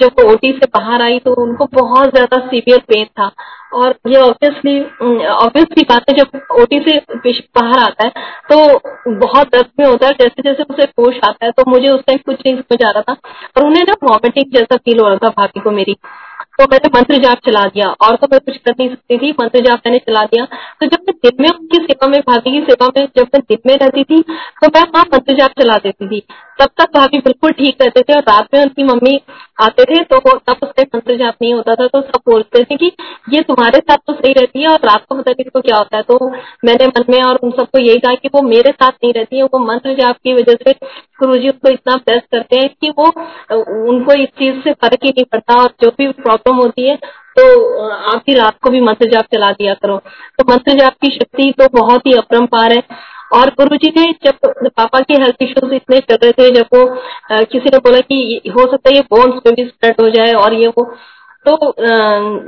जब वो ओटी से बाहर आई तो उनको बहुत ज़्यादा सीवियर पेन था। और ये ऑब्वियसली ऑब्वियसली बात है जब ओटी से पेशेंट बाहर आता है तो बहुत दर्द में होता है। जैसे जैसे उसे होश आता है तो मुझे उस टाइम कुछ नहीं समझ आ रहा था। और उन्हें ना वॉमिटिंग जैसा फील हो रहा था भाभी को मेरी। तो मैंने मंत्र जाप चला दिया। और तो मैं कुछ कर नहीं सकती थी। मंत्र जाप मैंने चला दिया। तो जब मैं दिन में उनकी सेवा में, भाभी की सेवा में, जब मैं दिन में रहती थी तो मैं वहाँ मंत्र जाप चला देती थी। तब तक भाभी बिल्कुल ठीक रहते थे। और रात में उनकी मम्मी आते थे तो तब उससे जाप नहीं होता था तो सब बोलते थे कि ये तुम्हारे साथ तो सही रहती है और रात को पता नहीं क्या होता है। तो मैंने मन में और उन सबको यही कहा कि वो मेरे साथ नहीं रहती है, वो मंत्र जाप की वजह से गुरु जी उनको इतना बेस्ट करते हैं कि वो, उनको इस चीज़ से फ़र्क ही नहीं पड़ता और जो भी प्रॉब्लम होती है तो आप ही रात को भी मंत्र जाप चला दिया करो। तो मंत्र जाप की शक्ति तो बहुत ही अपरम्पार है। और गुरु जी ने जब पापा के हेल्थ इश्यूज़ इतने चल रहे थे, जब वो किसी ने बोला कि हो सकता है ये बोन्स पे भी स्प्रेड हो जाए और ये वो तो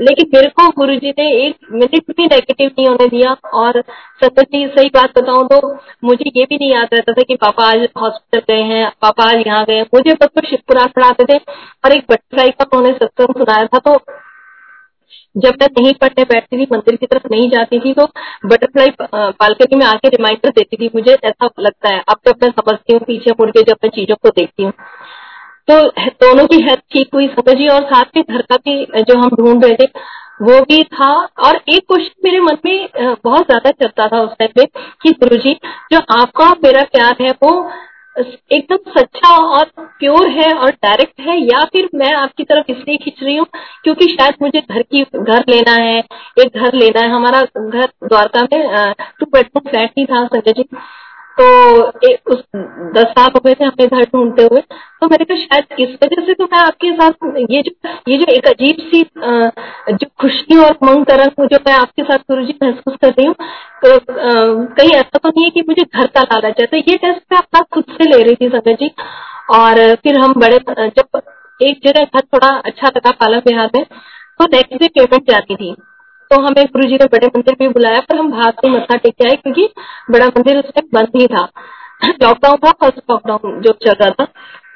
लेकिन मेरे को गुरु जी ने एक मिनट भी नेगेटिव नहीं होने दिया और सत्य जी, सही बात बताऊँ तो मुझे ये भी नहीं याद रहता था कि पापा आज हॉस्पिटल गए हैं, पापा आज यहाँ गए मुझे बस तो शिवपुराण पढ़ाते थे और एक बटरफ्लाई का उन्होंने सत्संग सुनाया था तो जब मैं नहीं पढ़ने बैठती थी मंदिर की तरफ़ नहीं जाती थी तो बटरफ्लाई बालकनी में आके रिमाइंडर देती थी, मुझे ऐसा लगता है, अब जब मैं समझती हूँ, पीछे मुड़ के जब मैं चीज़ों को देखती हूँ। तो दोनों की हेल्थ ठीक हुई समझिए और साथ में घर का भी जो हम ढूंढ रहे थे, वो भी था। और एक क्वेश्चन मेरे मन में बहुत ज़्यादा चलता था उस टाइम पे कि गुरु जी जो आपका मेरा प्यार है, वो एकदम सच्चा और प्योर है और डायरेक्ट है, या फिर मैं आपकी तरफ़ इसलिए खींच रही हूँ क्योंकि शायद मुझे घर की, घर लेना है, एक घर लेना है। हमारा घर द्वारका में टू बेडरूम फ्लैट नहीं था, संजय जी। तो एक उस दस साल हो गए थे हमें घर ढूंढते हुए। तो मैंने कहा, शायद इस वजह से तो मैं आपके साथ ये जो ये जो एक अजीब सी जो खुशी और मंग तरंग जो मैं आपके साथ गुरु जी महसूस कर रही हूँ तो कहीं ऐसा तो नहीं है कि मुझे घर का लालच है। तो ये टेस्ट मैं अपना खुद से ले रही थी संजय जी। और फिर हम बड़े, जब एक जगह घर थोड़ा अच्छा लगा पालक बिहार में तो नेक्स्ट डे पेमेंट जाती थी। तो हमें गुरु जी ने बड़े मंदिर भी बुलाया, पर हम बाहर से मत्था टेक आए, क्योंकि बड़ा मंदिर उस टाइम बंद ही था। (clears throat) लॉकडाउन था, फ़र्स्ट लॉकडाउन जो चल रहा था।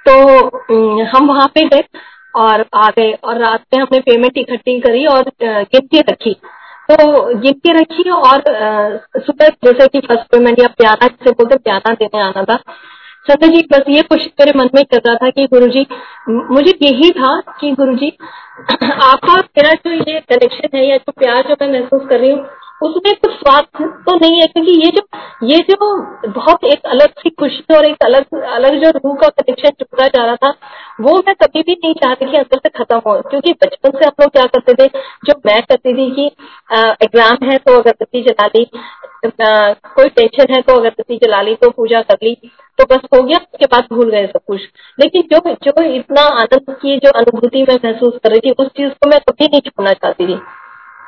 तो हम वहाँ पे गए और आ गए और रात में हमने पेमेंट इकट्ठी करी और गिनती रखी। तो गिनती रखी और सुबह जैसे कि फ़र्स्ट पेमेंट या प्याना जिसे बोलते प्याना देने आना था। सत्य जी, बस ये कुछ मेरे मन में चल रहा था कि गुरु जी मुझे यही था कि गुरु जी (clears throat) आपका मेरा जो ये कनेक्शन है या जो प्यार जो मैं महसूस कर रही हूँ, उसमें कुछ स्वार्थ तो नहीं है, क्योंकि ये जो ये जो बहुत एक अलग सी खुशी और एक अलग अलग जो रूह का कनेक्शन चुपता जा रहा था, वो मैं कभी भी नहीं चाहती कि अंदर से खत्म हो। क्योंकि बचपन से हम लोग क्या करते थे, जो मैं करती थी कि एग्ज़ाम है तो अगरबत्ती जला ली कोई टेंशन है तो अगरबत्ती जला ली तो पूजा कर ली। तो बस हो गया, उसके बाद भूल गए सब कुछ। लेकिन जो जो इतना आनंद की, जो अनुभूति मैं महसूस कर रही थी, उस चीज़ को मैं कभी नहीं छोड़ना चाहती थी।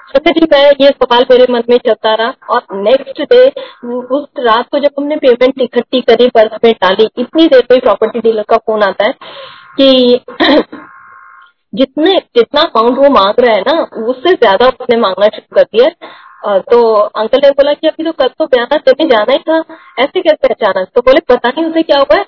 सत्य जी, मैं ये सवाल मेरे मन में चलता रहा और नेक्स्ट डे उस रात को जब हमने पेमेंट इकट्ठी करी पर्स में डाली, इतनी देर में प्रॉपर्टी डीलर का फ़ोन आता है कि जितने, जितना अमाउंट वो मांग रहा है ना, उससे ज़्यादा उसने मांगना शुरू कर दिया तो अंकल ने बोला कि अभी तो कल तो बयाना देने जाना ही था, ऐसे कैसे अचानक? तो बोले, पता नहीं उसे क्या हुआ है।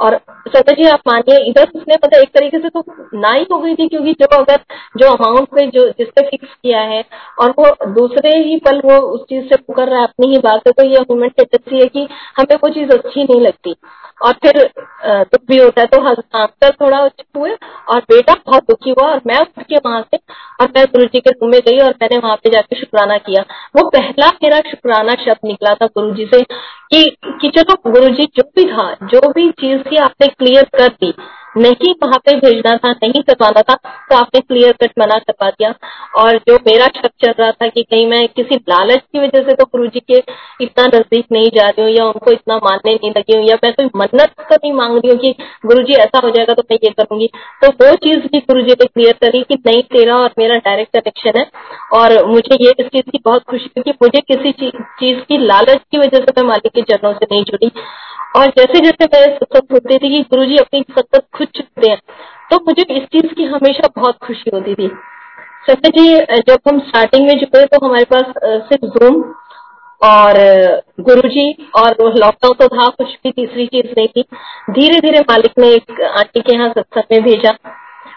और सत्य जी, आप मानिए, इधर उसने मतलब एक तरीके से तो ना ही हो गई थी, क्योंकि जो अगर जो अमाउंट पे जो जिससे फिक्स किया है, और वो दूसरे ही पल वो उस चीज़ से पुकर रहा है, अपनी ही बात है तो ये ह्यूमन टेंडेंसी है कि हमें वो चीज़ अच्छी नहीं लगती। और फिर दुख भी होता है तो अंकल थोड़ा हुए और बेटा बहुत दुखी हुआ और मैं उठ के वहाँ से और मैं गुरु जी के रूम में गई और मैंने वहाँ पे जाके शुक्राना किया। वो पहला मेरा शुक्राना शब्द निकला था गुरु जी से कि कि चलो गुरु जी, जो भी था जो भी चीज़ थी आपने क्लियर कर दी नहीं वहाँ पे भेजना था नहीं करवाना था तो आपने क्लियर कट मना करवा दिया और जो मेरा शक चल रहा था कि कहीं मैं किसी लालच की वजह से तो गुरु जी के इतना नज़दीक नहीं जा रही हूँ या उनको इतना मानने नहीं लगी हूँ या मैं कोई मन्नत तो नहीं मांग रही हूँ कि गुरु जी ऐसा हो जाएगा तो मैं ये करूँगी तो वो चीज़ भी गुरु जी ने क्लियर करी कि नहीं तेरा और मेरा डायरेक्ट कनेक्शन है और मुझे ये इस चीज़ की बहुत खुशी हुई कि मुझे किसी चीज़ की लालच की वजह से मैं मालिक के चरणों से नहीं जुड़ी और जैसे जैसे मैं सुनती थी कि गुरु जी अपनी सतत खुद चुकते हैं। तो मुझे इस चीज़ की हमेशा बहुत खुशी होती थी। सत्य जी जब हम स्टार्टिंग में जुड़े तो हमारे पास सिर्फ़ जूम और गुरु जी और लॉकडाउन तो था कुछ भी तीसरी चीज़ नहीं थी। धीरे धीरे मालिक ने एक आंटी के यहाँ सत्संग में भेजा।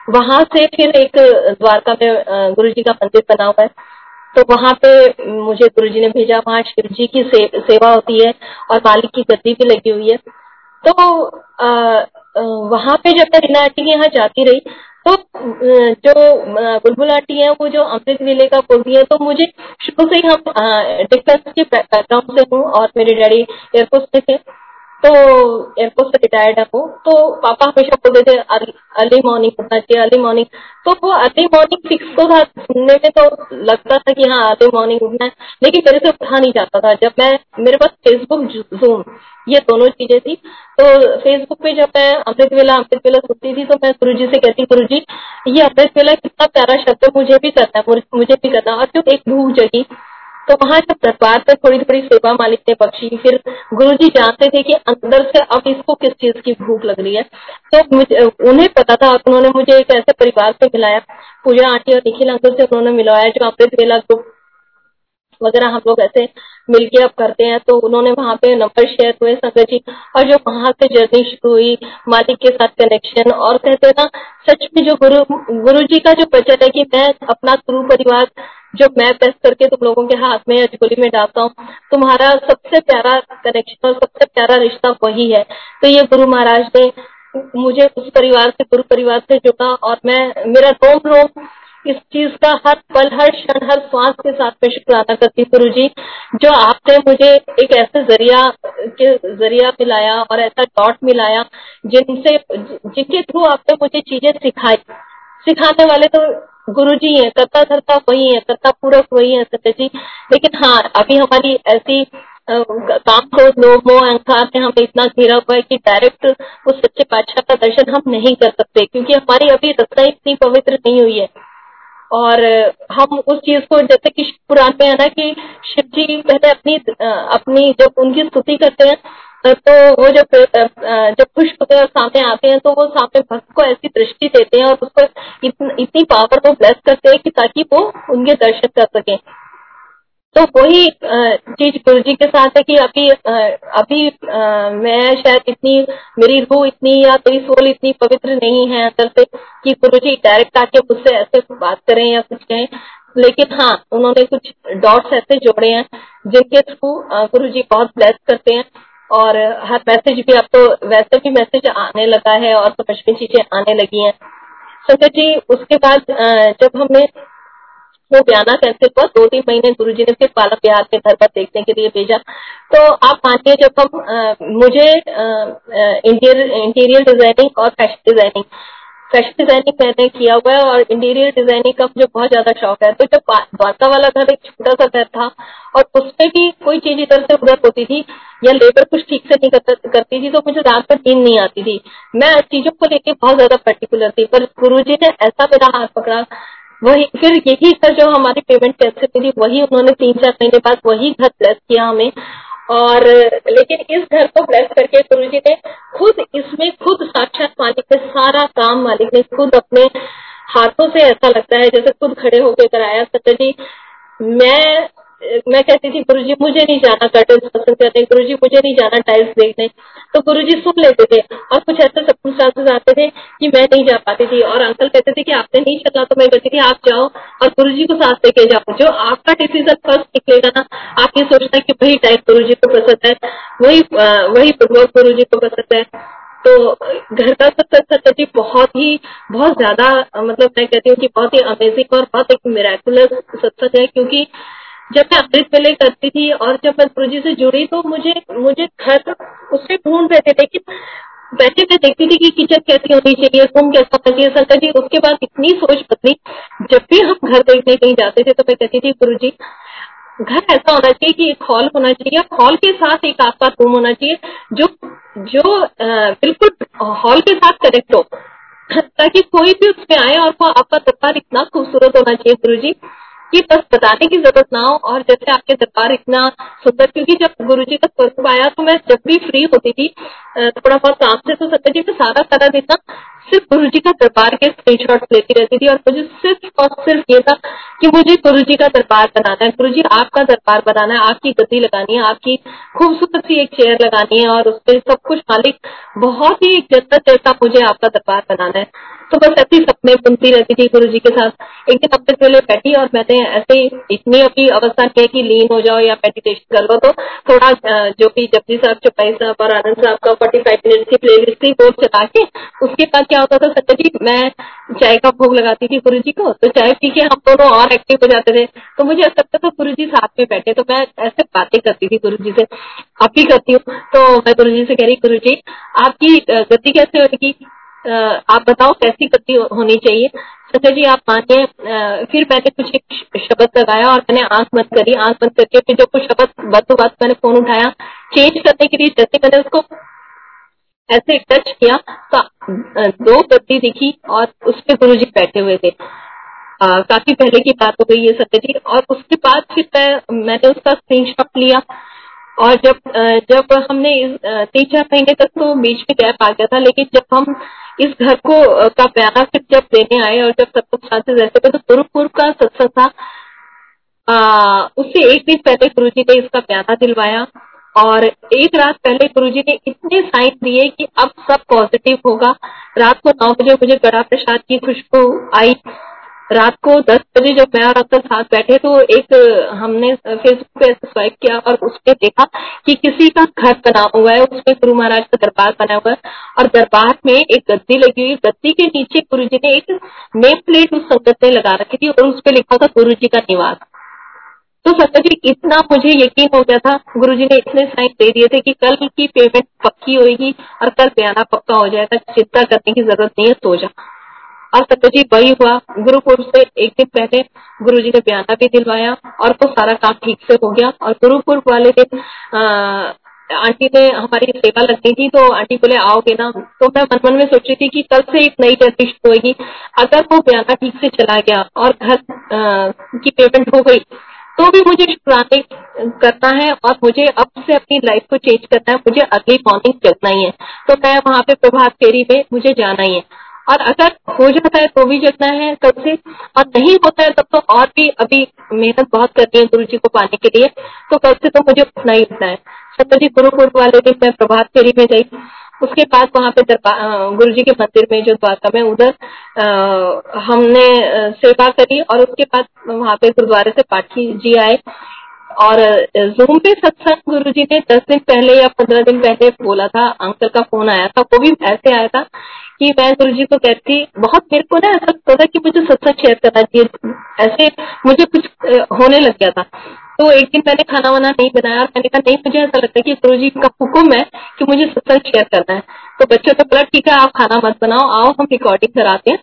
वहाँ से फिर एक द्वारका में गुरु जी का मंदिर बना हुआ है। तो वहाँ पे मुझे गुरु जी ने भेजा। वहाँ शिव जी की से, सेवा होती है और मालिक की गद्दी भी लगी हुई है। तो वहाँ पे जब मैं रीना आंटी के यहाँ जाती रही तो जो बुलबुल आंटी है, वो जो अमृत विले का बोलती है तो मुझे शुरू से ही हम डिफेंस के बैकग्राउंड से हूँ और मेरे डैडी एयरफोर्स में थे। तो एयरपोर्ट से रिटायर्ड है वो। तो पापा हमेशा बोलते थे अर्ली मॉर्निंग उठना चाहिए अर्ली मॉर्निंग तो वो अर्ली मॉर्निंग फिक्स तो था, सुनने में तो लगता था कि हाँ अर्ली मॉर्निंग उठना है। लेकिन मेरे से उठा नहीं जाता था। जब मैं, मेरे पास फेसबुक जूम ये दोनों चीज़ें थी। तो फेसबुक पे जब मैं अमृत वेला अमृत वेला सुनती थी तो मैं गुरु जी से कहती गुरु जी ये अमृत वेला कितना प्यारा शब्द मुझे भी करना है, मुझे भी करना और जो एक भूख जगी तो वहाँ जब दरबार पर थोड़ी थोड़ी सेवा मालिक ने बख्शी, फिर गुरु जी जानते थे कि अंदर से अब इसको किस चीज़ की भूख लग रही है। तो उन्हें पता था उन्होंने मुझे एक ऐसे परिवार से मिलाया। पूजा आंटी और निखिल अंकल से उन्होंने मिलवाया जो अमृत वेला ग्रुप वगैरह हम लोग ऐसे मिलके अब करते हैं। तो उन्होंने वहाँ पे नंबर शेयर हुए संगत जी, और जो वहाँ से जर्नी शुरू हुई, मालिक के साथ कनेक्शन और कहते ना, सच में जो गुरु गुरु जी का जो बचत है कि मैं अपना गुरु परिवार जो मैं प्रेस करके तुम लोगों के हाथ में अजगोली में डालता हूँ, तुम्हारा सबसे प्यारा कनेक्शन और सबसे प्यारा रिश्ता वही है। तो ये गुरु महाराज ने मुझे उस परिवार से, गुरु परिवार से जुड़ा और मैं, मेरा रोम रोम इस चीज़ का हर पल, हर क्षण, हर श्वास के साथ में शुक्राना करती गुरु जी, जो आपने मुझे एक ऐसे ज़रिया के ज़रिया मिलाया और ऐसा डॉट मिलाया जिनसे, जिनके थ्रू आपने मुझे चीज़ें सिखाई। सिखाने वाले तो गुरु जी है, करता धरता वही है, करता पूरक वही है, सत्य जी। लेकिन हाँ अभी हमारी ऐसी काम को मोह, अहंकार ने हमें इतना घेरा हुआ है कि डायरेक्ट उस सच्चे बादशाह का दर्शन हम नहीं कर सकते, क्योंकि हमारी अभी रस्ता इतनी पवित्र नहीं हुई है। और हम उस चीज़ को, जैसे कि पुराण में है ना कि शिव जी पहले अपनी अपनी जब उनकी स्तुति करते हैं तो वो जब जब हैं सामने आते हैं तो वो सामने भक्त को ऐसी दृष्टि देते हैं और उसको इतन, इतनी पावर को ब्लेस करते हैं कि ताकि वो उनके दर्शन कर सके। तो वही चीज़ गुरु जी के साथ है कि अभी अभी मैं शायद इतनी मेरी रूह इतनी या कोई सोल इतनी पवित्र नहीं है अंदर से कि गुरु जी डायरेक्ट आके मुझसे ऐसे बात करें या कुछ कहें। लेकिन हाँ उन्होंने कुछ डॉट्स ऐसे जोड़े हैं जिनके थ्रू गुरु जी बहुत ब्लेस करते हैं। और हर मैसेज भी अब तो वैसे भी मैसेज आने लगा है और समझ में चीज़ें आने लगी हैं। शंकर जी, उसके बाद जब हमने वो बयाना कैंसिल हुआ, दो तीन महीने गुरु जी ने फिर पालक बिहार के घर पर देखने के लिए भेजा। तो आप मानिए जब हम मुझे इंटीरियर डिज़ाइनिंग और फ़ैशन डिज़ाइनिंग फ़ैशन डिज़ाइनिंग मैंने किया हुआ है और इंटीरियर डिज़ाइनिंग का मुझे बहुत ज़्यादा शौक है। तो जब द्वारका वाला घर एक छोटा सा घर था और उसमें भी कोई चीज़ इधर से उधर होती थी या लेबर कुछ ठीक से नहीं करती थी तो मुझे रात भर नींद नहीं आती थी। मैं चीज़ों को लेकर बहुत ज़्यादा पर्टिकुलर थी, पर गुरु जी ने ऐसा मेरा हाथ पकड़ा। वही, फिर यही घर जो हमारी पेमेंट कैसे थी, वही उन्होंने तीन चार महीने बाद वही घर ब्लेस किया हमें। और, लेकिन इस घर को ब्लेस करके गुरु जी ने खुद इसमें खुद साक्षात मालिक ने सारा काम मालिक ने खुद अपने हाथों से ऐसा लगता है जैसे खुद खड़े होकर कराया। सत्य जी मैं मैं कहती थी गुरु जी मुझे नहीं जाना कर्टन पसंद करते गुरु जी मुझे नहीं जाना टाइल्स देखने। तो गुरु जी सुन लेते थे और कुछ ऐसे सब आते थे कि मैं नहीं जा पाती थी। और अंकल कहते थे कि आपने नहीं चला तो मैं कहती थी, आप जाओ और गुरु जी को साथ लेके जाओ। जो आपका डिसीज़न फ़र्स्ट निकलेगा ना, आप ये सोचना कि वही टाइप गुरु जी को पसंद है, वही वही गुरु जी को पसंद है। तो घर का सत्संग जी बहुत ही, बहुत ज़्यादा मतलब मैं कहती हूँ कि बहुत ही अमेजिंग और बहुत एक मेराकुलर सत्संग है। क्योंकि जब मैं अमृत वेले करती थी और जब मैं गुरु जी से जुड़ी तो मुझे मुझे घर उससे ढूंढ रहे थे लेकिन वैसे मैं देखती थी कि किचन कैसी होनी चाहिए, रूम कैसा होना चाहिए संकर जी, उसके बाद इतनी सोच बदली। जब भी हम घर देखने कहीं जाते थे तो मैं कहती थी, गुरु जी, घर ऐसा होना चाहिए कि एक हॉल होना चाहिए हॉल के साथ एक आपका रूम होना चाहिए, जो जो बिल्कुल हॉल के साथ कनेक्ट हो, ताकि कोई भी उसमें आए और वो आपका दरबार इतना खूबसूरत होना चाहिए, गुरु जी। कि बस बताने की ज़रूरत ना हो और जैसे आपके दरबार इतना सुंदर, क्योंकि जब गुरु जी का स्वरूप आया तो मैं जब भी फ्री होती थी थोड़ा बहुत काम से तो सत्य जी तो सारा सारा दिन ना सिर्फ़ गुरु जी का दरबार के स्क्रीन लेती रहती थी और मुझे सिर्फ़ और सिर्फ़ ये था कि मुझे गुरु जी का दरबार बनाना है। गुरु जी, आपका दरबार बनाना है, आपकी गति लगानी है, आपकी खूबसूरत सी एक चेयर लगानी है और उसमें सब कुछ मालिक बहुत ही एक जन्नत जैसा मुझे आपका दरबार बनाना है। तो बस ऐसी सपने बुनती रहती थी गुरु जी के साथ। एक दिन अपने पहले बैठी और मैंने ऐसे इतनी अभी अवस्था है कि लीन हो जाओ या मेडिटेशन कर लो। तो थोड़ा जो भी जपजी साहब, चौपाई साहब और आनंद साहब का फोर्टी फाइव मिनट की प्ले लिस्ट थी, वो चला के उसके बाद क्या होता था, सत्य जी, मैं चाय का भोग लगाती थी गुरु जी को तो चाय पी के हम दोनों और एक्टिव हो जाते थे। तो मुझे ऐसा लगता था गुरु जी साथ में बैठे तो मैं ऐसे बातें करती थी गुरु जी से। अब भी करती हूँ तो मैं गुरु जी से कह रही, गुरु जी, आपकी गति कैसे होगी? आप बताओ, कैसी गति होनी चाहिए? सत्य जी, आप मानिए फिर मैंने कुछ एक शब्द लगाया और मैंने आँख बंद करी। आँख बंद करके फिर जो कुछ शब्द बातों बात मैंने फ़ोन उठाया। चेंज करने के लिए जैसे मैंने उसको ऐसे टच किया तो दो गद्दी दिखी और उस पर गुरु जी बैठे हुए थे। आ, काफ़ी पहले की बात हो गई है सत्य जी और उसके बाद फिर मैंने उसका स्क्रीनशॉट लिया। और जब जब हमने तीन चार महीने तक तो बीच में गैप आ गया था लेकिन जब हम इस घर को का प्यारा फिर जब देने आए और जब सब शांति रहते थे तो गुरुपुर का सत्संग था। उससे एक दिन पहले गुरु जी ने इसका प्यारा दिलवाया। और एक रात पहले गुरु ने इतने साइन दिए कि अब सब पॉजिटिव होगा। रात को नौ बजे मुझे गड़ा प्रसाद की खुशबू आई। रात को दस बजे जब मैं और अंकल साथ बैठे तो एक हमने फेसबुक पे स्वाइप किया और उसमें देखा कि किसी का घर बना हुआ है। उसमें गुरु महाराज का दरबार बना हुआ है और दरबार में एक गद्दी लगी हुई गद्दी के नीचे गुरु जी ने एक नेम प्लेट उस संगत ने लगा रखी थी और उस पर लिखा था गुरु जी का निवास। तो सत्य जी इतना मुझे यकीन हो गया था। गुरु जी ने इतने साइन दे दिए थे कि कल की पेमेंट पक्की होगी और कल बयाना पक्का हो जाएगा। चिंता करने की ज़रूरत नहीं है, सो जा। और सत्यजी वही हुआ। गुरुपुर से एक दिन पहले गुरु जी ने बयाना भी दिलवाया और वो सारा काम ठीक से हो गया। और गुरुपुर वाले दिन आंटी ने हमारी सेवा लगनी थी तो आंटी बोले, आओगे ना? तो मैं मन मन में सोच रही थी कि कल से एक नई जर्नी होगी अगर वो बयाना ठीक से चला गया और घर की पेमेंट हो गई तो भी मुझे शुक्राने करना है और मुझे अब से अपनी लाइफ को चेंज करना है, मुझे अगली मॉर्निंग चलना ही है। तो मैं वहाँ पे प्रभात फेरी में मुझे जाना ही है। और अगर हो जाता है तो भी जगना है कब से। और नहीं होता है तब तो और भी अभी मेहनत बहुत करनी है गुरु जी को पाने के लिए। तो कल से तो मुझे उठना ही उठना है। सत्य गुरु पूर्व वाले दिन मैं प्रभात फेरी में गई। उसके बाद वहाँ पे गुरु जी के मंदिर में जो द्वारका में उधर हमने सेवा करी और उसके बाद वहाँ पे गुरुद्वारे से पाठी जी आए। और जूम पे सत्संग गुरु जी ने दस दिन पहले या पंद्रह दिन पहले बोला था, अंकल का फ़ोन आया था, वो भी ऐसे आया था कि मैं गुरु जी को कहती बहुत मेरे को ना ऐसा लगता था कि मुझे सत्संग शेयर करना चाहिए। ऐसे मुझे कुछ होने लग गया था। तो एक दिन मैंने खाना वाना नहीं बनाया और मैंने कहा नहीं मुझे ऐसा लगता है कि गुरु जी का हुक्म है कि मुझे सत्संग शेयर करना है। तो बच्चों ने बोला ठीक है आप खाना मत बनाओ आओ हम रिकॉर्डिंग कराते हैं।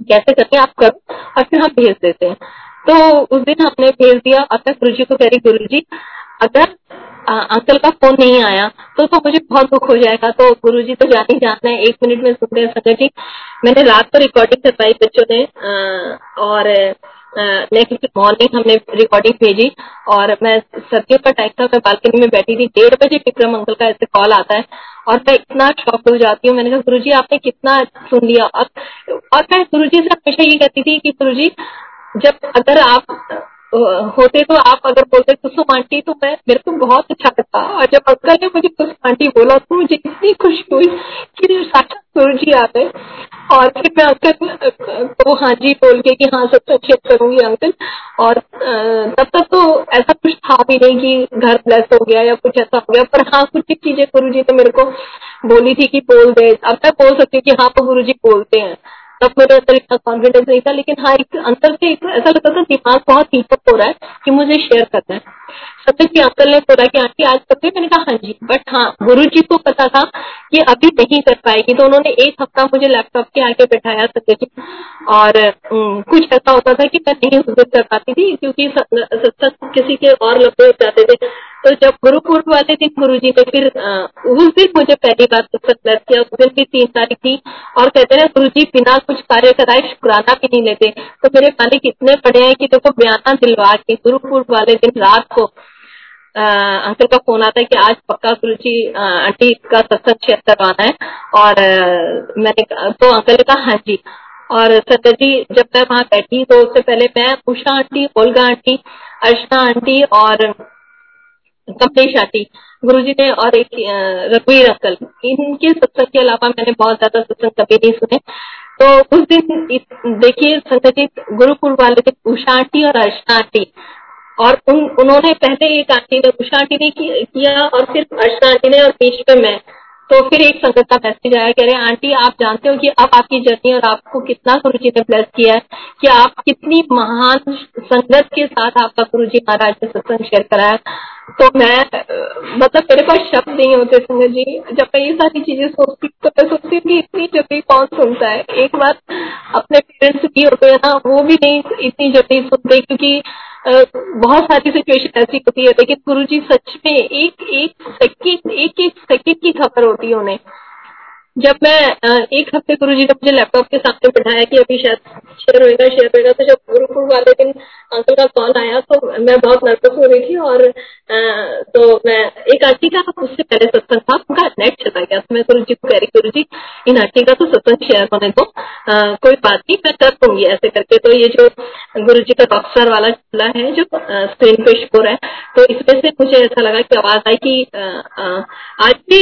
कैसे करते हैं आप करो। और फिर हम भेज देते हैं। तो उस दिन हमने भेज दिया और मैं गुरु जी को कह रही गुरु जी अगर आ, अंकल का फ़ोन नहीं आया तो तो मुझे बहुत दुख हो जाएगा। तो गुरु जी तो जान ही जानना है एक मिनट में सुनते हैं संजय जी। मैंने रात को रिकॉर्डिंग करवाई बच्चों ने और नेक्स्ट मॉर्निंग हमने रिकॉर्डिंग भेजी और मैं सर्दियों का टाइम था मैं बालकनी में बैठी थी। डेढ़ बजे विक्रम अंकल का ऐसे कॉल आता है और मैं इतना शॉक हो जाती हूँ। मैंने कहा गुरु जी आपने कितना सुन लिया? और, और मैं गुरु जी से हमेशा ये कहती थी कि गुरु जी जब अगर आप होते तो आप अगर बोलते कुसुम आंटी तो मैं, मेरे को बहुत अच्छा लगता। और जब अंकल ने मुझे कुसुम आंटी बोला तो मुझे इतनी खुशी हुई कि साक्षात गुरु जी आ गए। और फिर मैं अंकल को हाँ जी बोल के कि हाँ सब चेक करूँगी अंकल। और तब तक तो ऐसा कुछ था भी नहीं कि घर ब्लेस हो गया या कुछ ऐसा हो गया। पर हाँ कुछ चीज़ें गुरु जी ने मेरे को बोली थी कि बोल दे। अब मैं बोल सकती हूँ कि हाँ तो गुरु जी बोलते हैं। तब मेरे अंदर इतना कॉन्फिडेंस नहीं था, लेकिन हाँ एक अंदर से एक ऐसा लगता था दिमाग बहुत हीटअप हो रहा है कि मुझे शेयर करना है। सत्य की अंकल ने बोला कि, आंटी, आज करते मैंने कहा हाँ जी। बट हाँ गुरु जी को पता था कि अभी नहीं कर पाएगी तो उन्होंने एक हफ़्ता मुझे लैपटॉप के आगे बैठाया सत्य जी और कुछ ऐसा होता था कि मैं नहीं उस कर पाती थी, क्योंकि सत्संग किसी के और लंबे जाते थे। तो जब गुरु पूर्व वाले दिन गुरु जी ने फिर उस दिन मुझे पहली बार सत्संग किया, उस दिन भी तीन तारीख थी। और कहते हैं गुरु जी बिना कुछ कार्य कराए शुक्राना भी नहीं लेते। तो मेरे मालिक इतने पड़े हैं कि देखो बयाना दिलवा के गुरु पूर्व वाले दिन रात को अंकल का फ़ोन आता है कि आज पक्का जी आंटी का सत्संग शेयर करवाना है। और मैंने तो अंकल ने कहा हाँ जी। और सत्य जी, जब मैं वहाँ बैठी तो उससे पहले मैं Usha aunty, Olga aunty, Archana aunty और कमलेश आंटी गुरु जी ने और एक रघुवीर अंकल, इनके सत्संग के अलावा मैंने बहुत ज़्यादा सत्संग कभी नहीं सुने। तो उस दिन देखिए संगत जी, गुरुकुल वाले दिन उषा आंटी और अर्चना आंटी और उन, उन्होंने पहले एक आंटी ने उषा आंटी ने किया और फिर अर्चना आंटी ने और बीच में मैं। तो फिर एक संगत का मैसेज आया, कह रहे, आंटी, आप जानते हो कि अब आपकी जर्नी और आपको कितना गुरु जी ने ब्लेस किया है कि आप कितनी महान संगत के साथ आपका गुरु जी महाराज ने सत्संग शेयर कराया। तो मैं मतलब मेरे पास शब्द नहीं होते संगत जी। जब मैं ये सारी चीज़ें सोचती तो मैं सोचती हूँ कि इतनी जल्दी कौन सुनता है? एक बार अपने पेरेंट्स भी होते हैं ना, वो भी नहीं इतनी जल्दी सुनते, क्योंकि बहुत सारी सिचुएशन ऐसी होती है। लेकिन गुरु जी सच में एक एक सेकेंड एक एक सेकेंड की खबर होती है उन्हें। जब मैं एक हफ़्ते गुरु जी ने मुझे लैपटॉप के सामने बैठाया कि अभी शायद शेयर होएगा शेयर होएगा तो जब गुरुकुल वाले दिन अंकल का कॉल आया तो मैं बहुत नर्वस हो रही थी और तो मैं, एक आंटी का उससे पहले सत्संग था, उनका नेट चला गया तो मैं गुरु जी को कह रही, गुरु जी, इन आंटी का तो सत्संग शेयर होने दो कोई बात नहीं, मैं कर दूँगी ऐसे करके। तो ये जो गुरु जी का बक्सर वाला चला है, जो स्क्रीन पे शोर है तो इसमें से मुझे ऐसा लगा कि आवाज़ आई कि आज भी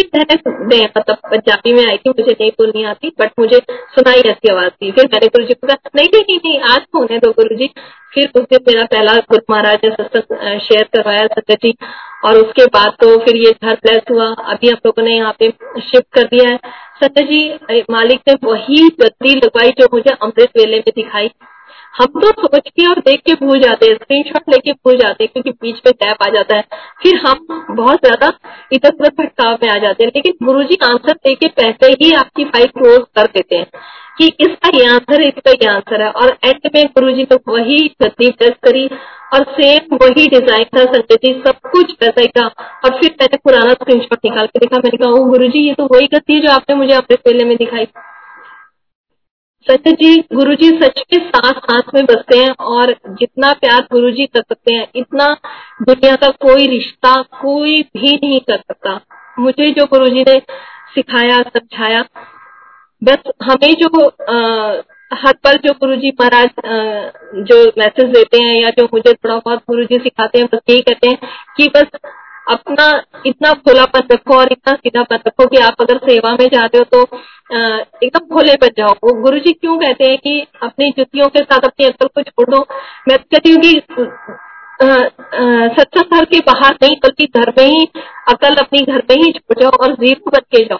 मतलब पंजाबी में आई थी मुझे नहीं बोलनी आती? बट मुझे सुनाई ऐसी आवाज़ थी फिर मैंने गुरु जी को कहा, नहीं नहीं नहीं, आज होने दो गुरु जी फिर उस दिन मेरा पहला गुरु महाराज ने सत्संग शेयर करवाया सत्य जी। और उसके बाद तो फिर ये घर प्लेस हुआ। अभी हम लोगों ने यहाँ पे शिफ्ट कर दिया है। सत्य जी मालिक ने वही बदली लगवाई जो मुझे अमृत वेले में दिखाई। हम तो सोच के और देख के भूल जाते हैं स्क्रीनशॉट लेके भूल जाते हैं, क्योंकि बीच में टैप आ जाता है। फिर हम बहुत ज़्यादा इधर उधर भटकाव में आ जाते हैं। लेकिन गुरु जी आंसर दे के पहले ही आपकी फ़ाइल क्लोज कर देते हैं कि इसका ये आंसर है, इसका ये आंसर है। और एंड में गुरु जी तो वही गति प्रेस करी और सेम वही डिज़ाइन था संजय जी, सब कुछ वैसा ही था। और फिर मैंने पुराना स्क्रीनशॉट निकाल के देखा, मैंने कहा गुरु जी ये तो वही गति है जो आपने मुझे अपने पहले में दिखाई। सत्य जी गुरु जी सच के साथ सांस में बसते हैं और जितना प्यार गुरु जी कर सकते हैं इतना दुनिया का कोई रिश्ता कोई भी नहीं कर सकता। मुझे जो गुरु जी ने सिखाया समझाया बस हमें जो आ, हर पल जो गुरु जी महाराज जो मैसेज देते हैं या जो मुझे थोड़ा बहुत गुरु जी सिखाते हैं बस यही कहते हैं कि बस अपना इतना खुलापन रखो और इतना सीधा सीधापन रखो कि आप अगर सेवा में जाते हो तो एकदम खुले बन जाओ। वो गुरु जी क्यों कहते हैं कि अपनी जुतियों के साथ अपनी अक्ल को छोड़ मैं तो कहती हूँ कि सच्चा घर के बाहर नहीं, बल्कि घर में ही, अकल अपनी घर में ही छोड़ जाओ और ज़ीरो बन के जाओ।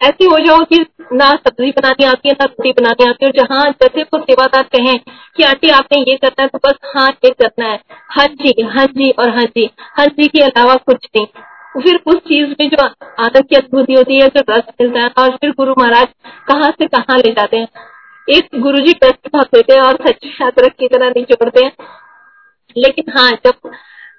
ऐसी हो जाओ कि ना सब्ज़ी बनानी आती है, ना रोटी बनानी आती है। जहाँ जैसे वो सेवादार कहें कि आंटी आपने ये करना है तो बस हाँ ये करना है। हाँ जी हाँ जी और हाँ जी। हाँ जी के अलावा कुछ नहीं। फिर उस चीज़ में जो आनंद की अनुभूति होती है, जो रस मिलता है, और फिर गुरु महाराज कहाँ से कहाँ ले जाते हैं। एक गुरु जी टेस्ट भाग देते हैं और सच्ची छात्र की तरह नहीं छोड़ते हैं। लेकिन हाँ जब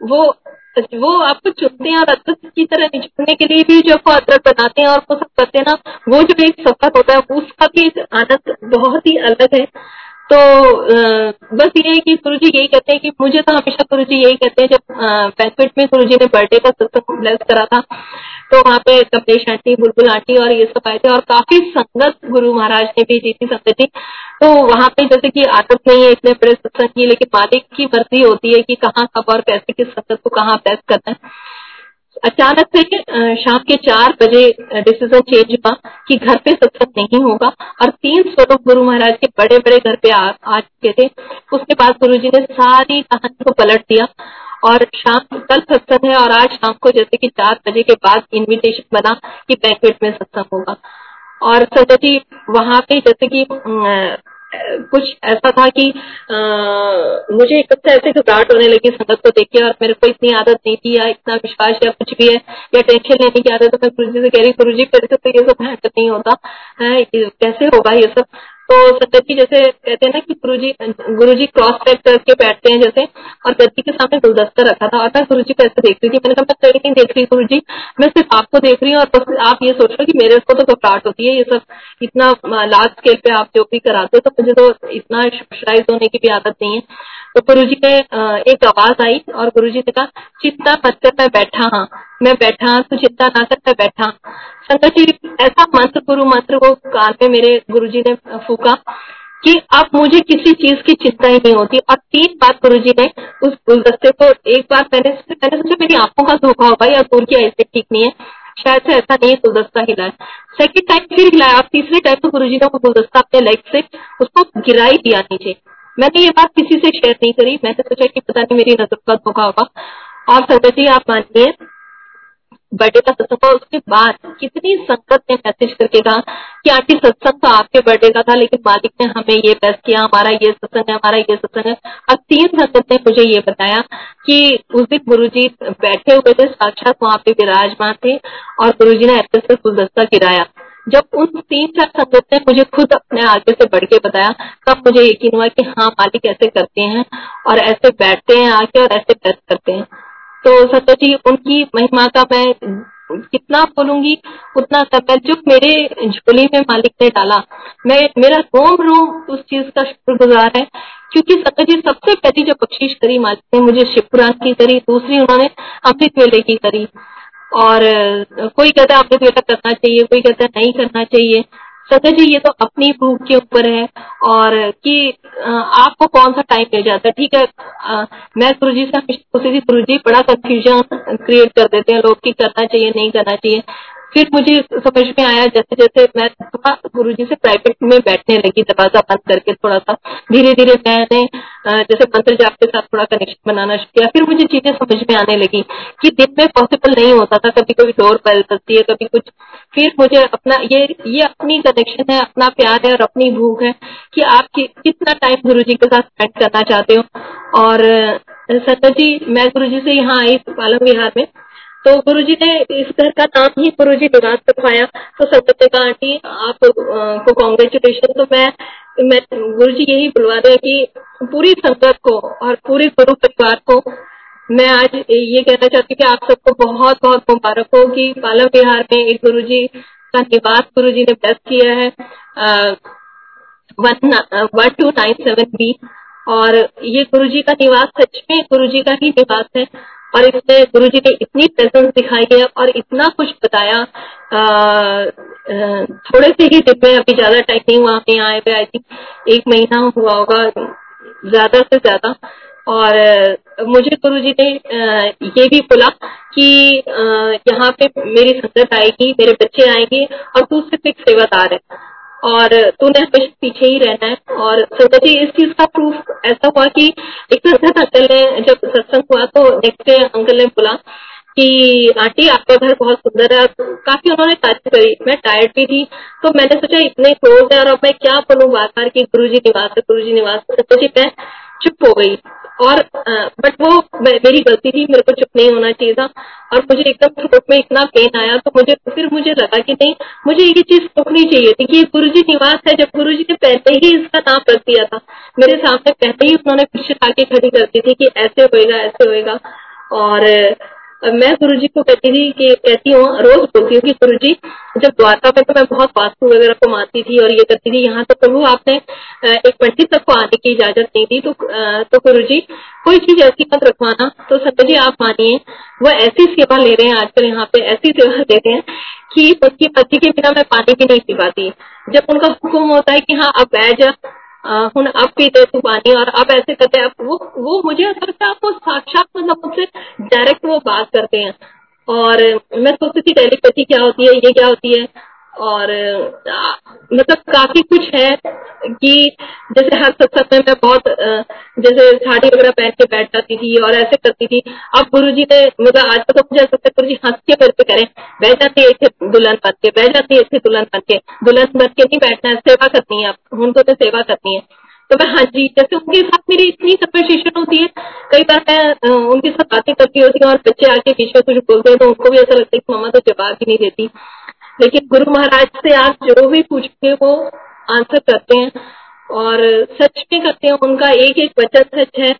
वो वो आपको चुनते हैं और अदरक की तरह निचोड़ने के लिए भी जो वो अदरक बनाते हैं और वो सब करते हैं ना, वो जो एक सफ़र होता है, उसका भी आनंद बहुत ही अलग है। तो बस ये है कि गुरु जी यही कहते हैं कि मुझे तो हमेशा गुरु जी यही कहते हैं, जब बैंकवेट में गुरु जी ने बर्थडे का सत्संग ब्लेस करा था तो वहाँ पे कमलेश आंटी, बुलबुल आंटी और ये सब आए थे और काफ़ी संगत गुरु महाराज ने भी दी थी संगत तो वहाँ पे जैसे कि आदत नहीं है इतने बड़े सत्संग की, लेकिन मालिक की मर्ज़ी होती है कि कहाँ कब और कैसे किस संगत को कहाँ ब्लेस करना है। अचानक से शाम के चार बजे डिसीज़न चेंज हुआ कि घर पे सत्संग नहीं होगा और तीन स्वरूप गुरु महाराज के बड़े बड़े घर पे आ, आ चुके थे। उसके बाद गुरु जी ने सारी कहानी को पलट दिया और शाम कल सत्संग है और आज शाम को जैसे कि चार बजे के बाद इनविटेशन बना कि बैंकवेट में सत्संग होगा। और संजय जी वहाँ पे जैसे कि कुछ ऐसा था कि आ, मुझे एकदम से ऐसे घबराहट होने लगी संगत को देख के और मेरे को इतनी आदत नहीं थी या इतना विश्वास या कुछ भी है या टेंशन लेने की आदत तो मैं गुरु जी से कह रही गुरु जी कैसे तो ये सब नहीं होता। है कैसे होगा ये सब? तो सत्य जी जैसे कहते हैं ना कि गुरु जी गुरु जी क्रॉस पैक करके बैठते हैं जैसे, और गद्दी के सामने गुलदस्ता रखा था। और मैं गुरु जी को ऐसे देख रही थी, मैंने कहा, मैं नहीं देख रही गुरु जी मैं सिर्फ़ आपको देख रही हूँ, और बस आप ये सोच रहे कि मेरे को तो घबराहट होती है, ये सब इतना लार्ज स्केल पे आप जो भी कराते हो तो मुझे तो इतना स्पेशलाइज होने की भी आदत नहीं है। तो गुरु जी ने एक आवाज़ आई, और गुरु जी ने कहा चिंता मत कर, मैं बैठा हाँ। मैं बैठा तो चिंता ना कर मैं बैठा। संगत जी, ऐसा मंत्र गुरु मंत्र को कान में मेरे गुरु जी ने फूका कि अब मुझे किसी चीज़ की चिंता ही नहीं होती। और तीन बार गुरु जी ने उस गुलदस्ते को एक बार मैंने मैंने सोचा, मेरी आँखों का धोखा होगा या दूर की ऐसे ठीक नहीं है। शायद से ऐसा नहीं है, गुलदस्ता हिलाया सेकेंड टाइम फिर हिलाया। और तीसरे टाइम तो गुरु जी ने वो गुलदस्ता अपने लेग से उसको गिरा ही दिया नीचे। मैंने ये बात किसी से शेयर नहीं करी। मैंने सोचा कि पता नहीं मेरी नज़र का धोखा होगा। और संगत जी, आप मानिए बर्थडे का सत्संग था उसके बाद कितनी संगत ने मैसेज करके कहा कि आंटी, सत्संग तो आपके बर्थडे का था, लेकिन मालिक ने हमें ये बेस्ट किया, हमारा ये सत्संग है, हमारा ये सत्संग है। और तीन संगत ने मुझे ये बताया कि उस दिन गुरु जी बैठे हुए थे, साक्षात वहाँ पे विराजमान थे और गुरु जी ने ऐसे से गुलदस्ता गिराया। जब उन तीन चार संगत ने मुझे खुद अपने आगे से बढ़ के बताया, तब मुझे यकीन हुआ कि हाँ मालिक ऐसे करते हैं और ऐसे बैठते हैं आके और ऐसे बेस्ट करते हैं। तो सत्य जी उनकी महिमा का मैं कितना बोलूँगी, उतना कम मेरे झोली में मालिक ने डाला। मैं, मेरा रोम रोम उस चीज़ का शुक्रगुजार है, क्योंकि सत्य जी सबसे पहली जो बख्शीश करी मालिक ने मुझे शिवपुराण की करी, दूसरी उन्होंने अमृत वेले की करी। और कोई कहता है अमृत वेला करना चाहिए, कोई कहता है नहीं करना चाहिए सत्य जी, ये तो अपनी प्रूफ के ऊपर है और कि आपको कौन सा टाइम मिल जाता है? ठीक है मैं गुरु जी से गुरु जी बड़ा कंफ्यूजन क्रिएट कर देते हैं, लोग की करना चाहिए, नहीं करना चाहिए। फिर मुझे समझ में आया जैसे जैसे मैं थोड़ा गुरु जी से प्राइवेट में बैठने लगी दरवाज़ा बंद करके थोड़ा सा धीरे धीरे मैंने जैसे मंत्र जाप के साथ थोड़ा कनेक्शन बनाना शुरू किया। फिर मुझे चीज़ें समझ में आने लगी कि दिन में पॉसिबल नहीं होता था कभी कभी डोर बैल सकती है कभी कुछ। फिर मुझे अपना ये ये अपनी कनेक्शन है अपना प्यार है और अपनी भूख है कि आप कि, कितना टाइम गुरु जी के साथ स्पेंड करना चाहते हो। और सत्य जी मैं गुरु जी से यहाँ आई पालम विहार में। तो गुरु जी ने इस घर का नाम ही गुरु जी निवास रखवाया तो सत्य का आंटी आप को कॉन्ग्रेचुलेशन तो मैं मैं गुरु जी यही बुलवा रहे कि पूरी संगत को और पूरे गुरु परिवार को मैं आज ये कहना चाहती हूँ कि आप सबको बहुत बहुत मुबारक हो कि पालम बिहार में एक गुरु जी का निवास गुरु जी ने बेस्ट किया है। One two nine seven B और ये गुरु जी का निवास सच में गुरु जी का ही निवास है। और इसमें गुरु जी ने इतनी प्रेजेंस दिखाई है और इतना कुछ बताया। थोड़े से ही दिन में, अभी ज़्यादा टाइम नहीं हुआ हमें आए हुए आई थिंक एक महीना हुआ होगा, ज़्यादा से ज़्यादा। और मुझे गुरु जी ने ये भी बोला कि यहाँ पे मेरी संगत आएगी, मेरे बच्चे आएँगे और तू सिर्फ़ एक सेवादार है। और तूने पीछे ही रहना है। और संजय जी इस चीज़ का प्रूफ ऐसा हुआ कि एक संगत अंकल ने, जब सत्संग हुआ तो नेक्स्ट डे अंकल ने बोला कि, आंटी, आपका घर बहुत सुंदर है काफ़ी उन्होंने तारीफ़ करी। मैं टायर्ड भी थी तो मैंने सोचा इतने क्लोज है और अब मैं क्या बोलूँ? बार बार की गुरु जी निवास है गुरु जी निवास। तो जी मैं चुप हो गई। और बट वो मेरी गलती थी, मेरे को चुप नहीं होना चाहिए था। और मुझे एकदम थ्रोट में इतना पेन आया तो मुझे, फिर मुझे लगा कि नहीं, मुझे ये चीज़ रोकनी चाहिए थी कि गुरु जी निवास है, जब गुरु जी ने पहले ही इसका नाम रख दिया था। मेरे सामने पहले ही उन्होंने पीछे आके खड़ी कर दी थी कि ऐसे होएगा ऐसे होएगा। और मैं गुरु जी को कहती थी कि कहती हूँ, रोज बोलती हूँ कि गुरु जी जब द्वारका में तो मैं बहुत वास्तु वगैरह को मानती थी और ये करती थी, यहाँ तो प्रभु आपने एक पंडित तक को आने की इजाज़त नहीं दी तो तो गुरु जी कोई चीज़ ऐसी मत रखवाना तो सत्य जी आप मानिए, वो ऐसी सेवा ले रहे हैं आजकल यहाँ पे, ऐसी सेवा ले रहे हैं कि उनकी पति के बिना मैं पानी भी नहीं पी पाती जब उनका हुक्म होता है कि हाँ अब बैठ जा हूँ अब पीते तू पानी और अब ऐसे करते हैं। वो वो मुझे ऐसा लगता है, आपको साक्षात मतलब मुझसे डायरेक्ट वो बात करते हैं। और मैं सोचती थी टेलीपैथी क्या होती है, ये क्या होती है? और मतलब काफ़ी कुछ है कि जैसे हर सत्संग में मैं बहुत जैसे साड़ी वगैरह पहन के बैठ जाती थी और ऐसे करती थी। अब गुरु जी ने मतलब आज तो मुझे सकता गुरु जी हंस के पे करें। बैठ जाती है इसे दुल्हन बन के, बैठ जाती है इसे दुल्हन बन के। दुल्हन बन के नहीं बैठना है, सेवा करनी है आप उनको तो सेवा करनी है। तो मैं हाँ जी, जैसे उनके साथ मेरी इतनी कन्वर्सेशन होती है, कई बार मैं उनके साथ बातें करती होती हूँ और बच्चे आके में कुछ बोलते हैं तो उनको भी ऐसा लगता है कि मम्मा तो जवाब ही नहीं देती। लेकिन गुरु महाराज से आप जो भी पूछते वो आंसर करते हैं। और सच में करते हैं, उनका एक एक वचन सच है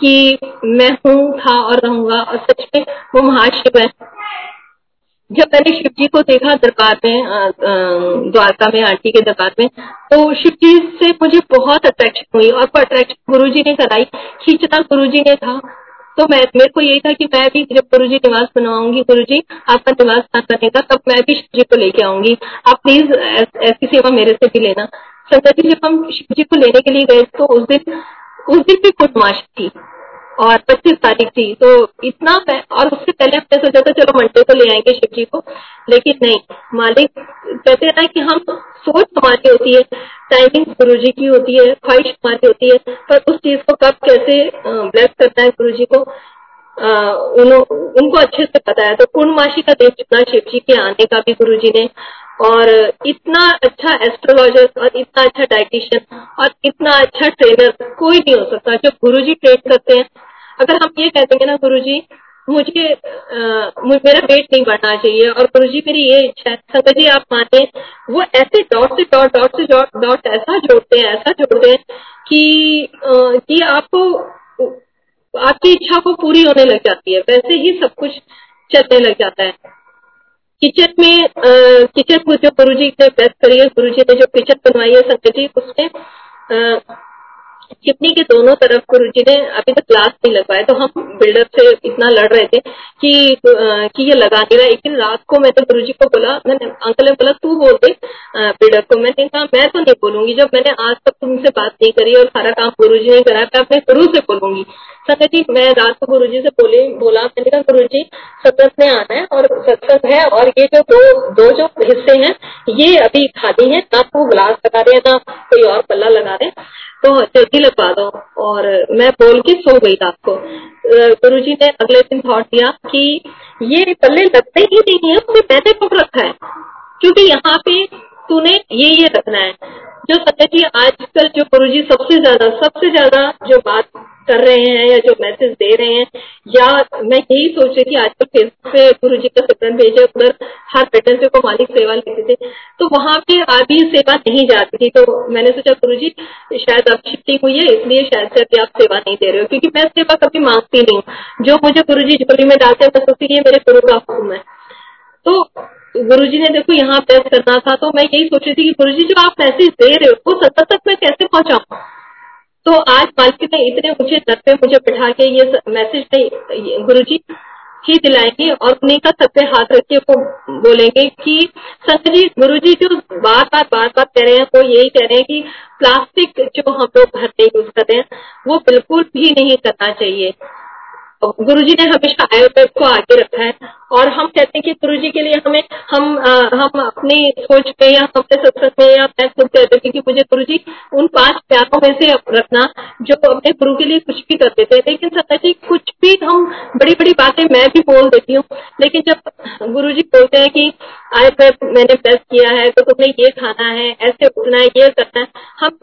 कि मैं हूँ, था और रहूँगा। और सच में वो महाशिव है। जब मैंने शिव जी को देखा दरबार में द्वारका में आंटी के दरबार में तो शिव जी से मुझे बहुत अट्रैक्शन हुई। और अट्रैक्शन गुरु जी ने कराई खींचना गुरु जी ने था तो मैं, मेरे को यही था कि मैं भी जब गुरु जी निवास बनवाऊँगी गुरु जी आपका निवास पार करने का तब मैं भी शिव जी को लेके आऊँगी। आप प्लीज़ ऐसी सेवा मेरे से भी लेना। संगत जी, जब हम शिव जी को लेने के लिए गए तो उस दिन उस दिन भी खुदमाश थी। और पच्चीस तारीख थी। तो इतना और उससे पहले हमने सोचा था चलो मंडे को ले आएँगे शिव जी को। लेकिन नहीं मालिक कहते हैं ना कि हम सोच हमारी होती है टाइमिंग गुरु जी की होती है ख्वाहिश हमारी होती है पर उस चीज़ को कब कैसे ब्लेस करता है गुरु जी को उन, उनको अच्छे से पता है। तो पूर्णमाशी का दिन जितना शिव जी के आने का भी गुरु जी ने। और इतना अच्छा एस्ट्रोलॉजर और इतना अच्छा डाइटिशियन और इतना अच्छा ट्रेनर कोई नहीं हो सकता जो गुरु जी ट्रेन करते हैं। अगर हम ये कहते हैं ना गुरु जी मुझे आ, मेरा वेट नहीं बढ़ना चाहिए और गुरु जी मेरी ये इच्छा है संगत जी आप माने वो ऐसे डॉट से डॉट डॉट से डॉट डॉट ऐसा जोड़ते हैं ऐसा जोड़ते हैं कि कि आपको आपकी इच्छा को पूरी होने लग जाती है। वैसे ही सब कुछ चलने लग जाता है। किचन में किचन को जो गुरु जी ने, बेस्ट करी है गुरु जी ने जो किचन बनवाई है संगत जी उसमें चिपनी के दोनों तरफ़ गुरु जी ने अभी तक ग्लास नहीं लगवाया तो हम बिल्डर से इतना लड़ रहे थे कि कि ये लगा नहीं रहा। एक दिन रात को मैंने गुरु जी को बोला, मैंने अंकल ने बोला, तू बोल दे बिल्डर को। मैंने कहा, मैं तो नहीं बोलूँगी। जब मैंने आज तक तुमसे बात नहीं करी और सारा काम गुरु जी ने करा, मैं अपने गुरु से बोलूँगी। संगत जी, मैं रात को गुरु जी से बोले, बोला, मैंने कहा गुरु जी सत्संग में आना है और सत्संग है और ये जो दो दो जो हिस्से हैं, ये अभी खाली है, ना वो ग्लास लगा रहे हैं, ना कोई और पल्ला लगा रहे हैं। तो जल्दी लगवा दो। और मैं बोल के सो गई रात को। गुरु जी ने अगले दिन थॉट दिया कि ये पल्ले लगते ही नहीं है तो मैंने पकड़ रखा है। क्योंकि यहाँ पे तूने ये ये रखना है। जो सत्य जी आजकल जो गुरु जी सबसे ज़्यादा सबसे ज़्यादा जो बात कर रहे हैं या जो मैसेज दे रहे हैं, या मैं यही सोच रही थी आजकल फेसबुक पे गुरु जी का सत्संग भेजे, उधर हर वेटनसडे को मालिक सेवा लेते थे तो वहाँ पे अभी सेवा नहीं जाती थी। तो मैंने सोचा, गुरु जी, शायद अब शिफ्टिंग हुई है, इसलिए शायद से अभी आप सेवा नहीं दे रहे हो, क्योंकि मैं सेवा कभी मांगती नहीं हूँ। जो मुझे गुरु जी झोली में डालते हैं, मैं सोचती मेरे गुरु का हुक्म है। तो गुरु जी ने देखो यहाँ प्रेस करना था तो मैं यही सोच रही थी कि गुरु जी जो आप मैसेज दे रहे हो वो सत्तर तक मैं कैसे पहुंचाऊं? तो आज मालिक ने इतने ऊँचे दर पे मुझे बैठा के ये मैसेज गुरु जी ही दिलाएँगे और उन्हीं का पे हाथ रख के वो बोलेंगे कि संत जी गुरु जी जो बार बार बार बार कह रहे हैं, वो यही कह रहे हैं कि प्लास्टिक जो हम लोग घर पे यूज़ कर रहे हैं, वो बिल्कुल भी नहीं करना चाहिए। गुरु जी ने हमेशा आयुर्वेद को आगे रखा है और हम कहते हैं कि गुरु जी के लिए हमें हम आ, हम अपनी सोच पे या अपने सत्संग में या मैं खुद कहते थे कि मुझे गुरु जी उन पाँच प्यारों में से रखना जो अपने गुरु के लिए कुछ भी करते थे। लेकिन सत्ता जी कुछ भी हम बड़ी बड़ी बातें मैं भी बोल देती हूँ लेकिन जब गुरु जी बोलते हैं कि आयुर्वेद मैंने प्रेस किया है तो तुम्हें ये खाना है, ऐसे उठना है, ये करना है। हम,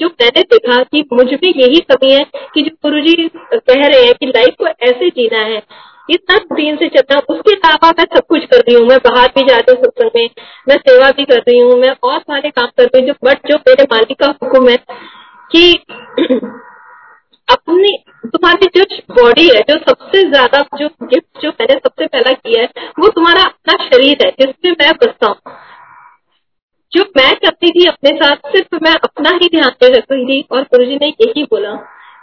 जो मैंने देखा कि मुझमें यही कमी है कि जो गुरु जी कह रहे हैं कि लाइफ को ऐसे जीना है इतना दिन से चलना उसके अलावा मैं सब कुछ कर रही हूँ, मैं बाहर भी जाती हूँ सत्संग में, मैं सेवा भी कर रही हूँ, मैं और सारे काम कर रही हूँ, जो बट जो मेरे मालिक का हुक्म है कि अपनी तुम्हारी जो बॉडी है जो सबसे ज़्यादा जो गिफ्ट जो मैंने सबसे पहला किया है वो तुम्हारा अपना शरीर है जिसमें मैं बसता हूँ। जो मैं करती थी अपने साथ सिर्फ़ मैं अपना ही ध्यान दे रही थी और गुरु जी ने यही बोला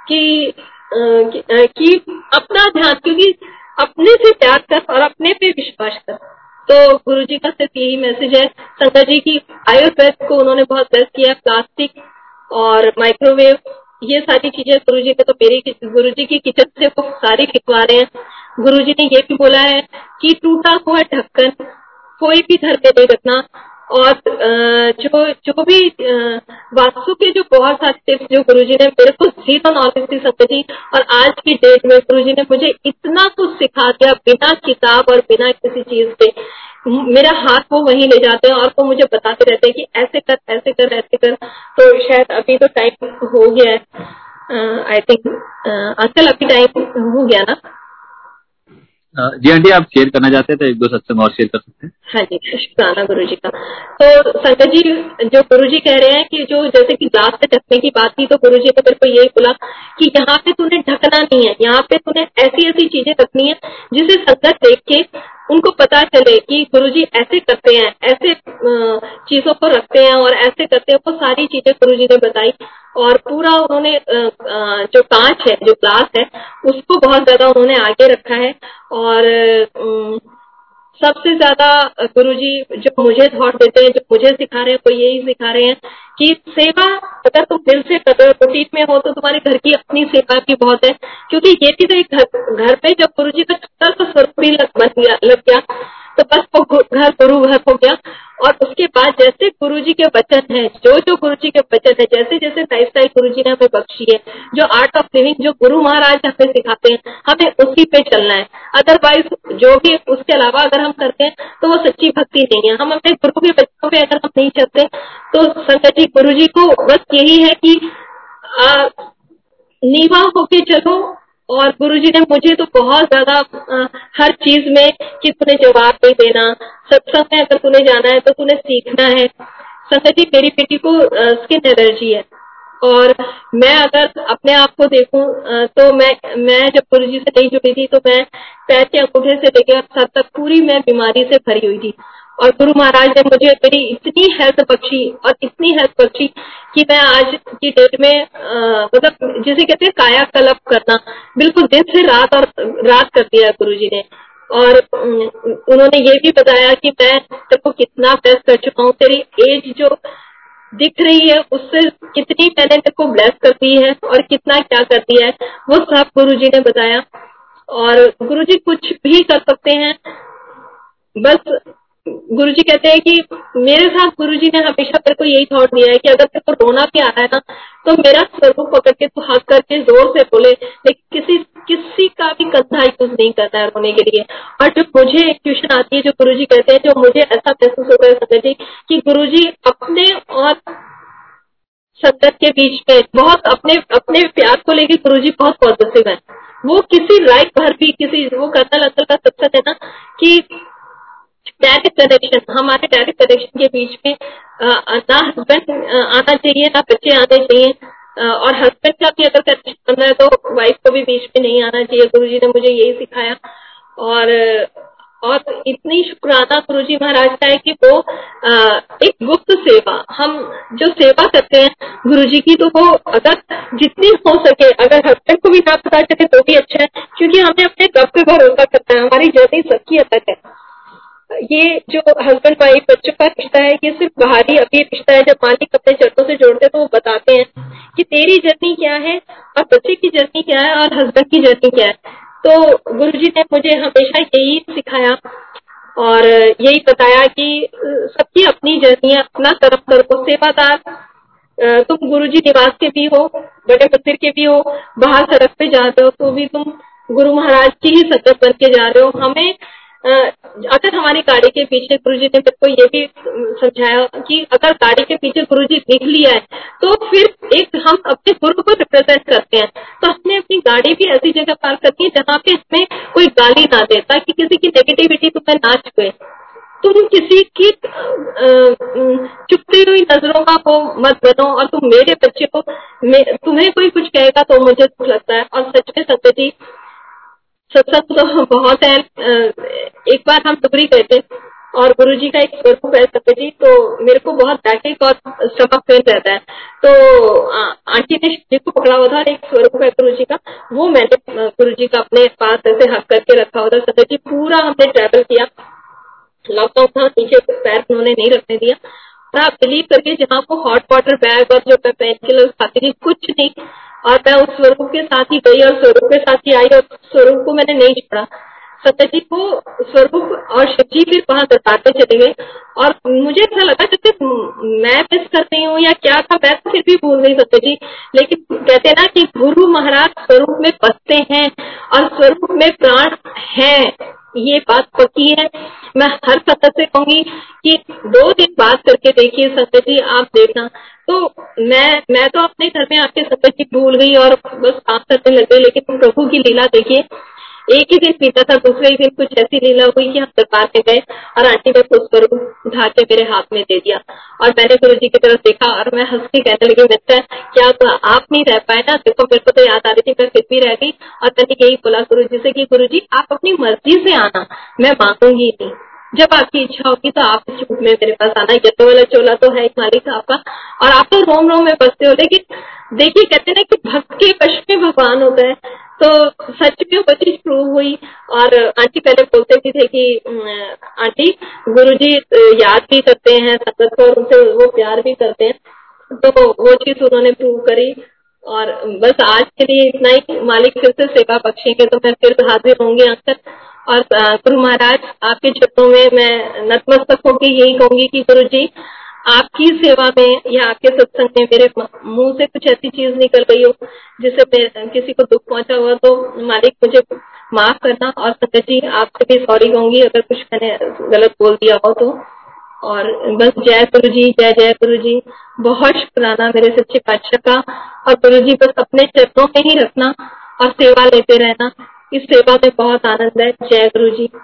कि कि, कि अपना ध्यान क्योंकि अपने से प्यार कर और अपने पे विश्वास कर। तो गुरु जी का सिर्फ़ यही मैसेज है। संगत जी की आयुर्वेद को उन्होंने बहुत बेस्ट किया प्लास्टिक और माइक्रोवेव ये सारी चीज़ें गुरु जी ने तो मेरी गुरु जी की किचन से वो सारी लिखवा रहे हैं। गुरु जी ने ये भी बोला है कि टूटा हुआ ढक्कन कोई भी घर में नहीं रखना। और जो जो भी वास्तु के जो बहुत सारे टिप्स जो गुरुजी ने मेरे को ज़ीरो नॉलेज थी सब जी और आज की डेट में गुरुजी ने मुझे इतना कुछ सिखा दिया बिना किताब और बिना किसी चीज़ के। मेरा हाथ वो वहीं ले जाते हैं और वो मुझे बताते रहते हैं कि ऐसे कर ऐसे कर ऐसे कर। तो शायद अभी तो टाइम हो गया है। आई थिंक अंकल अभी टाइम हो गया ना। जी आंटी आप शेयर करना चाहते हैं तो एक दो सत्संग और शेयर कर सकते हैं। हाँ जी, शुक्राना गुरु जी का। तो संकट जी, जो गुरु जी कह रहे हैं कि जो जैसे कि ग्लास से ढकने की बात थी तो गुरु जी ने तेरे को यही बोला कि यहाँ पे तूने ढकना नहीं है, यहाँ पे तूने ऐसी ऐसी चीज़ें रखनी है जिसे संगत देख के उनको पता चले कि गुरु जी ऐसे करते हैं, ऐसे चीज़ों को रखते हैं और ऐसे करते हैं, वो सारी चीज़ें गुरु जी ने बताई और पूरा उन्होंने जो कांच है, जो ग्लास है, उसको बहुत ज़्यादा उन्होंने आगे रखा है और सबसे ज़्यादा गुरु जी जो मुझे थॉट देते हैं जो मुझे सिखा रहे हैं वो यही सिखा रहे हैं कि सेवा, अगर तुम दिल से कर रूटीन में हो तो तुम्हारे घर की अपनी सेवा की बहुत है। क्योंकि ये भी तो एक घर घर पे जब गुरु जी का छोटा सा स्वरूप भी लग गया। तो बस वो घर गुरु घर हो गया और उसके बाद जैसे गुरु जी के वचन है, जो जो गुरु जी के वचन है, जैसे जैसे लाइफ स्टाइल गुरु जी ने हमें बख्शी है, जो आर्ट ऑफ़ लिविंग जो गुरु महाराज हमें सिखाते हैं, हमें उसी पे चलना है। अदरवाइज़ जो भी उसके अलावा अगर हम करते हैं तो वो सच्ची भक्ति नहीं है। हम अपने गुरु के बच्चों पे अगर हम नहीं चलते तो संगत जी गुरु जी को बस यही है कि नीवा होके चलो और गुरु जी ने मुझे तो बहुत ज़्यादा हर चीज़ में कि तूने जवाब नहीं देना। सत्संग में अगर तूने जाना है तो तूने सीखना है। संगत जी, मेरी बेटी को स्किन एलर्जी है। और मैं अगर अपने आप को देखूँ तो मैं मैं जब गुरु जी से नहीं जुड़ी थी तो मैं पैर के अंगूठे से लेकर सर तक पूरी मैं बीमारी से भरी हुई थी। और गुरु महाराज ने मुझे मेरी इतनी हेल्थ बख्शी और इतनी हेल्थ बख्शी कि मैं आज की डेट में मतलब जिसे कहते हैं काया कल्प करना, बिल्कुल दिन से रात और रात कर दिया गुरु जी ने। और उन्होंने ये भी बताया कि मैं तेरे को कितना ब्लेस कर चुका हूँ, तेरी एज जो दिख रही है, उससे कितनी मैंने तेरे को ब्लेस कर दी है और कितना क्या कर दिया है, वो सब गुरु जी ने बताया। और गुरु जी कुछ भी कर सकते हैं, बस गुरु जी कहते हैं कि मेरे साथ गुरु जी ने हमेशा मेरे को यही थॉट दिया है कि अगर तेरे को रोना भी आ रहा है ना तो मेरा स्वरूप पकड़ के तू हंस करके ज़ोर से बोले, लेकिन किसी किसी का भी कंधा यूज़ नहीं करना है रोने के लिए। और जो मुझे ट्यूशन आती है जो गुरु जी कहते हैं, जो मुझे ऐसा महसूस होता है संगत की गुरु जी अपने और संगत के बीच में बहुत अपने अपने प्यार को लेकर गुरु जी बहुत पॉजिटिव है। वो किसी राइट भर भी, किसी वो कर्नल अंकल का सत्संग है ना कि डायरेक्ट कनेक्शन हमारे डायरेक्ट कनेक्शन के बीच में ना हस्बैंड आना चाहिए ना बच्चे आने चाहिए और हस्बैंड का भी अगर कनेक्शन करना है तो वाइफ को भी बीच में नहीं आना चाहिए। गुरु जी ने मुझे यही सिखाया। और और इतनी शुक्राना गुरु जी महाराज का है कि वो एक गुप्त सेवा, हम जो सेवा करते हैं गुरु जी की तो वो अगर जितनी हो सके, अगर हस्बैंड को भी ना पता चले तो भी अच्छा है, क्योंकि हमें अपने गप पे भरोसा करना है। हमारी जर्नी सबकी अलग है। ये जो हस्बैंड वाइफ बच्चों का रिश्ता है, ये सिर्फ़ बाहरी अभी रिश्ता है। जब मालिक अपने चरणों से जोड़ते हैं तो वो बताते हैं कि तेरी जर्नी क्या है और बच्चे की जर्नी क्या है और हस्बैंड की जर्नी क्या है। तो गुरु जी ने मुझे हमेशा यही सिखाया और यही बताया कि सबकी अपनी जर्नी है अपना कर्म करो सेवादार तुम गुरु जी निवास के भी हो, बड़े मंदिर के भी हो, बाहर सड़क पे जाते हो तो भी तुम गुरु महाराज की ही सतत बन के जा रहे हो। हमें अगर हमारी गाड़ी के पीछे गुरु जी ने मेरे को ये भी समझाया कि अगर गाड़ी के पीछे गुरु जी लिख लिया है तो फिर एक हम अपने गुरु को रिप्रेजेंट करते हैं। तो हमने अपनी गाड़ी भी ऐसी जगह पार करती है जहाँ पे हमें कोई गाली ना दे, ताकि किसी की नेगेटिविटी तुम्हें ना छुए। तुम किसी की चुपती हुई नज़रों का वो मत बनो, और तुम मेरे बच्चे को तुम्हें कोई कुछ कहेगा तो मुझे दुख लगता है, और सच में सत्य जी सत्संग तो बहुत है एक बार हम टुकड़ी गए थे और गुरु जी का एक स्वरूप है सत्य जी तो मेरे को बहुत बैठक और स्टमक पेन रहता है। तो आंटी ने शिव को पकड़ा हुआ था एक स्वरूप है गुरु जी का, वो मैंने गुरु जी का अपने पास ऐसे हक करके रखा हुआ था। सत्य जी पूरा हमने ट्रेवल किया। लॉकडाउन था नीचे पैर उन्होंने नहीं रखने दिया। और आप बिलीव करके जहाँ को हॉट वाटर बैग और जो पेन किलर खाती थी, कुछ नहीं। और मैं उस स्वरूप के साथ ही गई और स्वरूप के साथ ही आई और स्वरूप को मैंने नहीं छोड़ा। सत्यजी को स्वरूप और शिव जी फिर वहाँ दरबारते चले गए और मुझे ऐसा लगा जैसे मैं मिस कर रही हूँ या क्या था, मैं तो फिर भी भूल गई सत्य जी लेकिन कहते ना कि गुरु महाराज स्वरूप में बसते हैं और स्वरूप में प्राण है। ये बात पक्की है। मैं हर सतह से कहूँगी कि दो दिन बात करके देखिए सत्य जी, आप देखना। तो मैं मैं तो अपने घर में आपके सत्य जी भूल गई और बस आप सत्य लग गई लेकिन प्रभु की लीला देखिए। एक ही दिन पीता था, दूसरे ही दिन कुछ ऐसी लीला हुई कि हम दरबार में गए और आंटी का खुश करूँ उठा के मेरे हाथ में दे दिया। और मैंने गुरु जी की तरफ़ देखा और मैं हंस के कहने लगी बच्चा क्या तो आप नहीं रह पाए ना? देखो, मेरे को तो याद आ रही थी, मैं फिर भी रह गई और मैंने यही बोला गुरु जी से कि गुरु जी, आप अपनी मर्ज़ी से आना, मैं मांगूँगी नहीं। जब आपकी इच्छा होगी तो आप इस रूप में मेरे पास आना। ये तो वाला चोला तो है मालिक आपका। और आप तो रोम रोम में बसते हो, लेकिन देखिए, कहते ना कि भक्त के पश में भगवान होता है। तो सच में वो चीज़ प्रूव हुई। और आंटी पहले बोलते भी थे कि आंटी, गुरुजी याद भी करते हैं, सतत और उनसे वो प्यार भी करते हैं। तो वो चीज़ उन्होंने प्रूव करी। और बस आज के लिए इतना ही। मालिक फिर से सेवा बख्शेंगे तो मैं फिर हाजिर होंगी अंकल और गुरु महाराज, आपके चरणों में मैं नतमस्तक होकर यही कहूँगी कि गुरु जी, आपकी सेवा में या आपके सत्संग में मेरे मुँह से कुछ ऐसी चीज़ निकल गई हो जिससे किसी को दुख पहुँचा हुआ तो मालिक मुझे माफ़ करना और संगत जी, आपसे भी सॉरी कहूँगी, अगर कुछ मैंने गलत बोल दिया हो तो। और बस जय गुरु जी, जय जय गुरु जी। बहुत शुक्राना मेरे सच्चे बादशाह का। और गुरु जी बस अपने चरणों में ही रखना और सेवा लेते रहना। इस सेवा में बहुत आनंद है। जय गुरु जी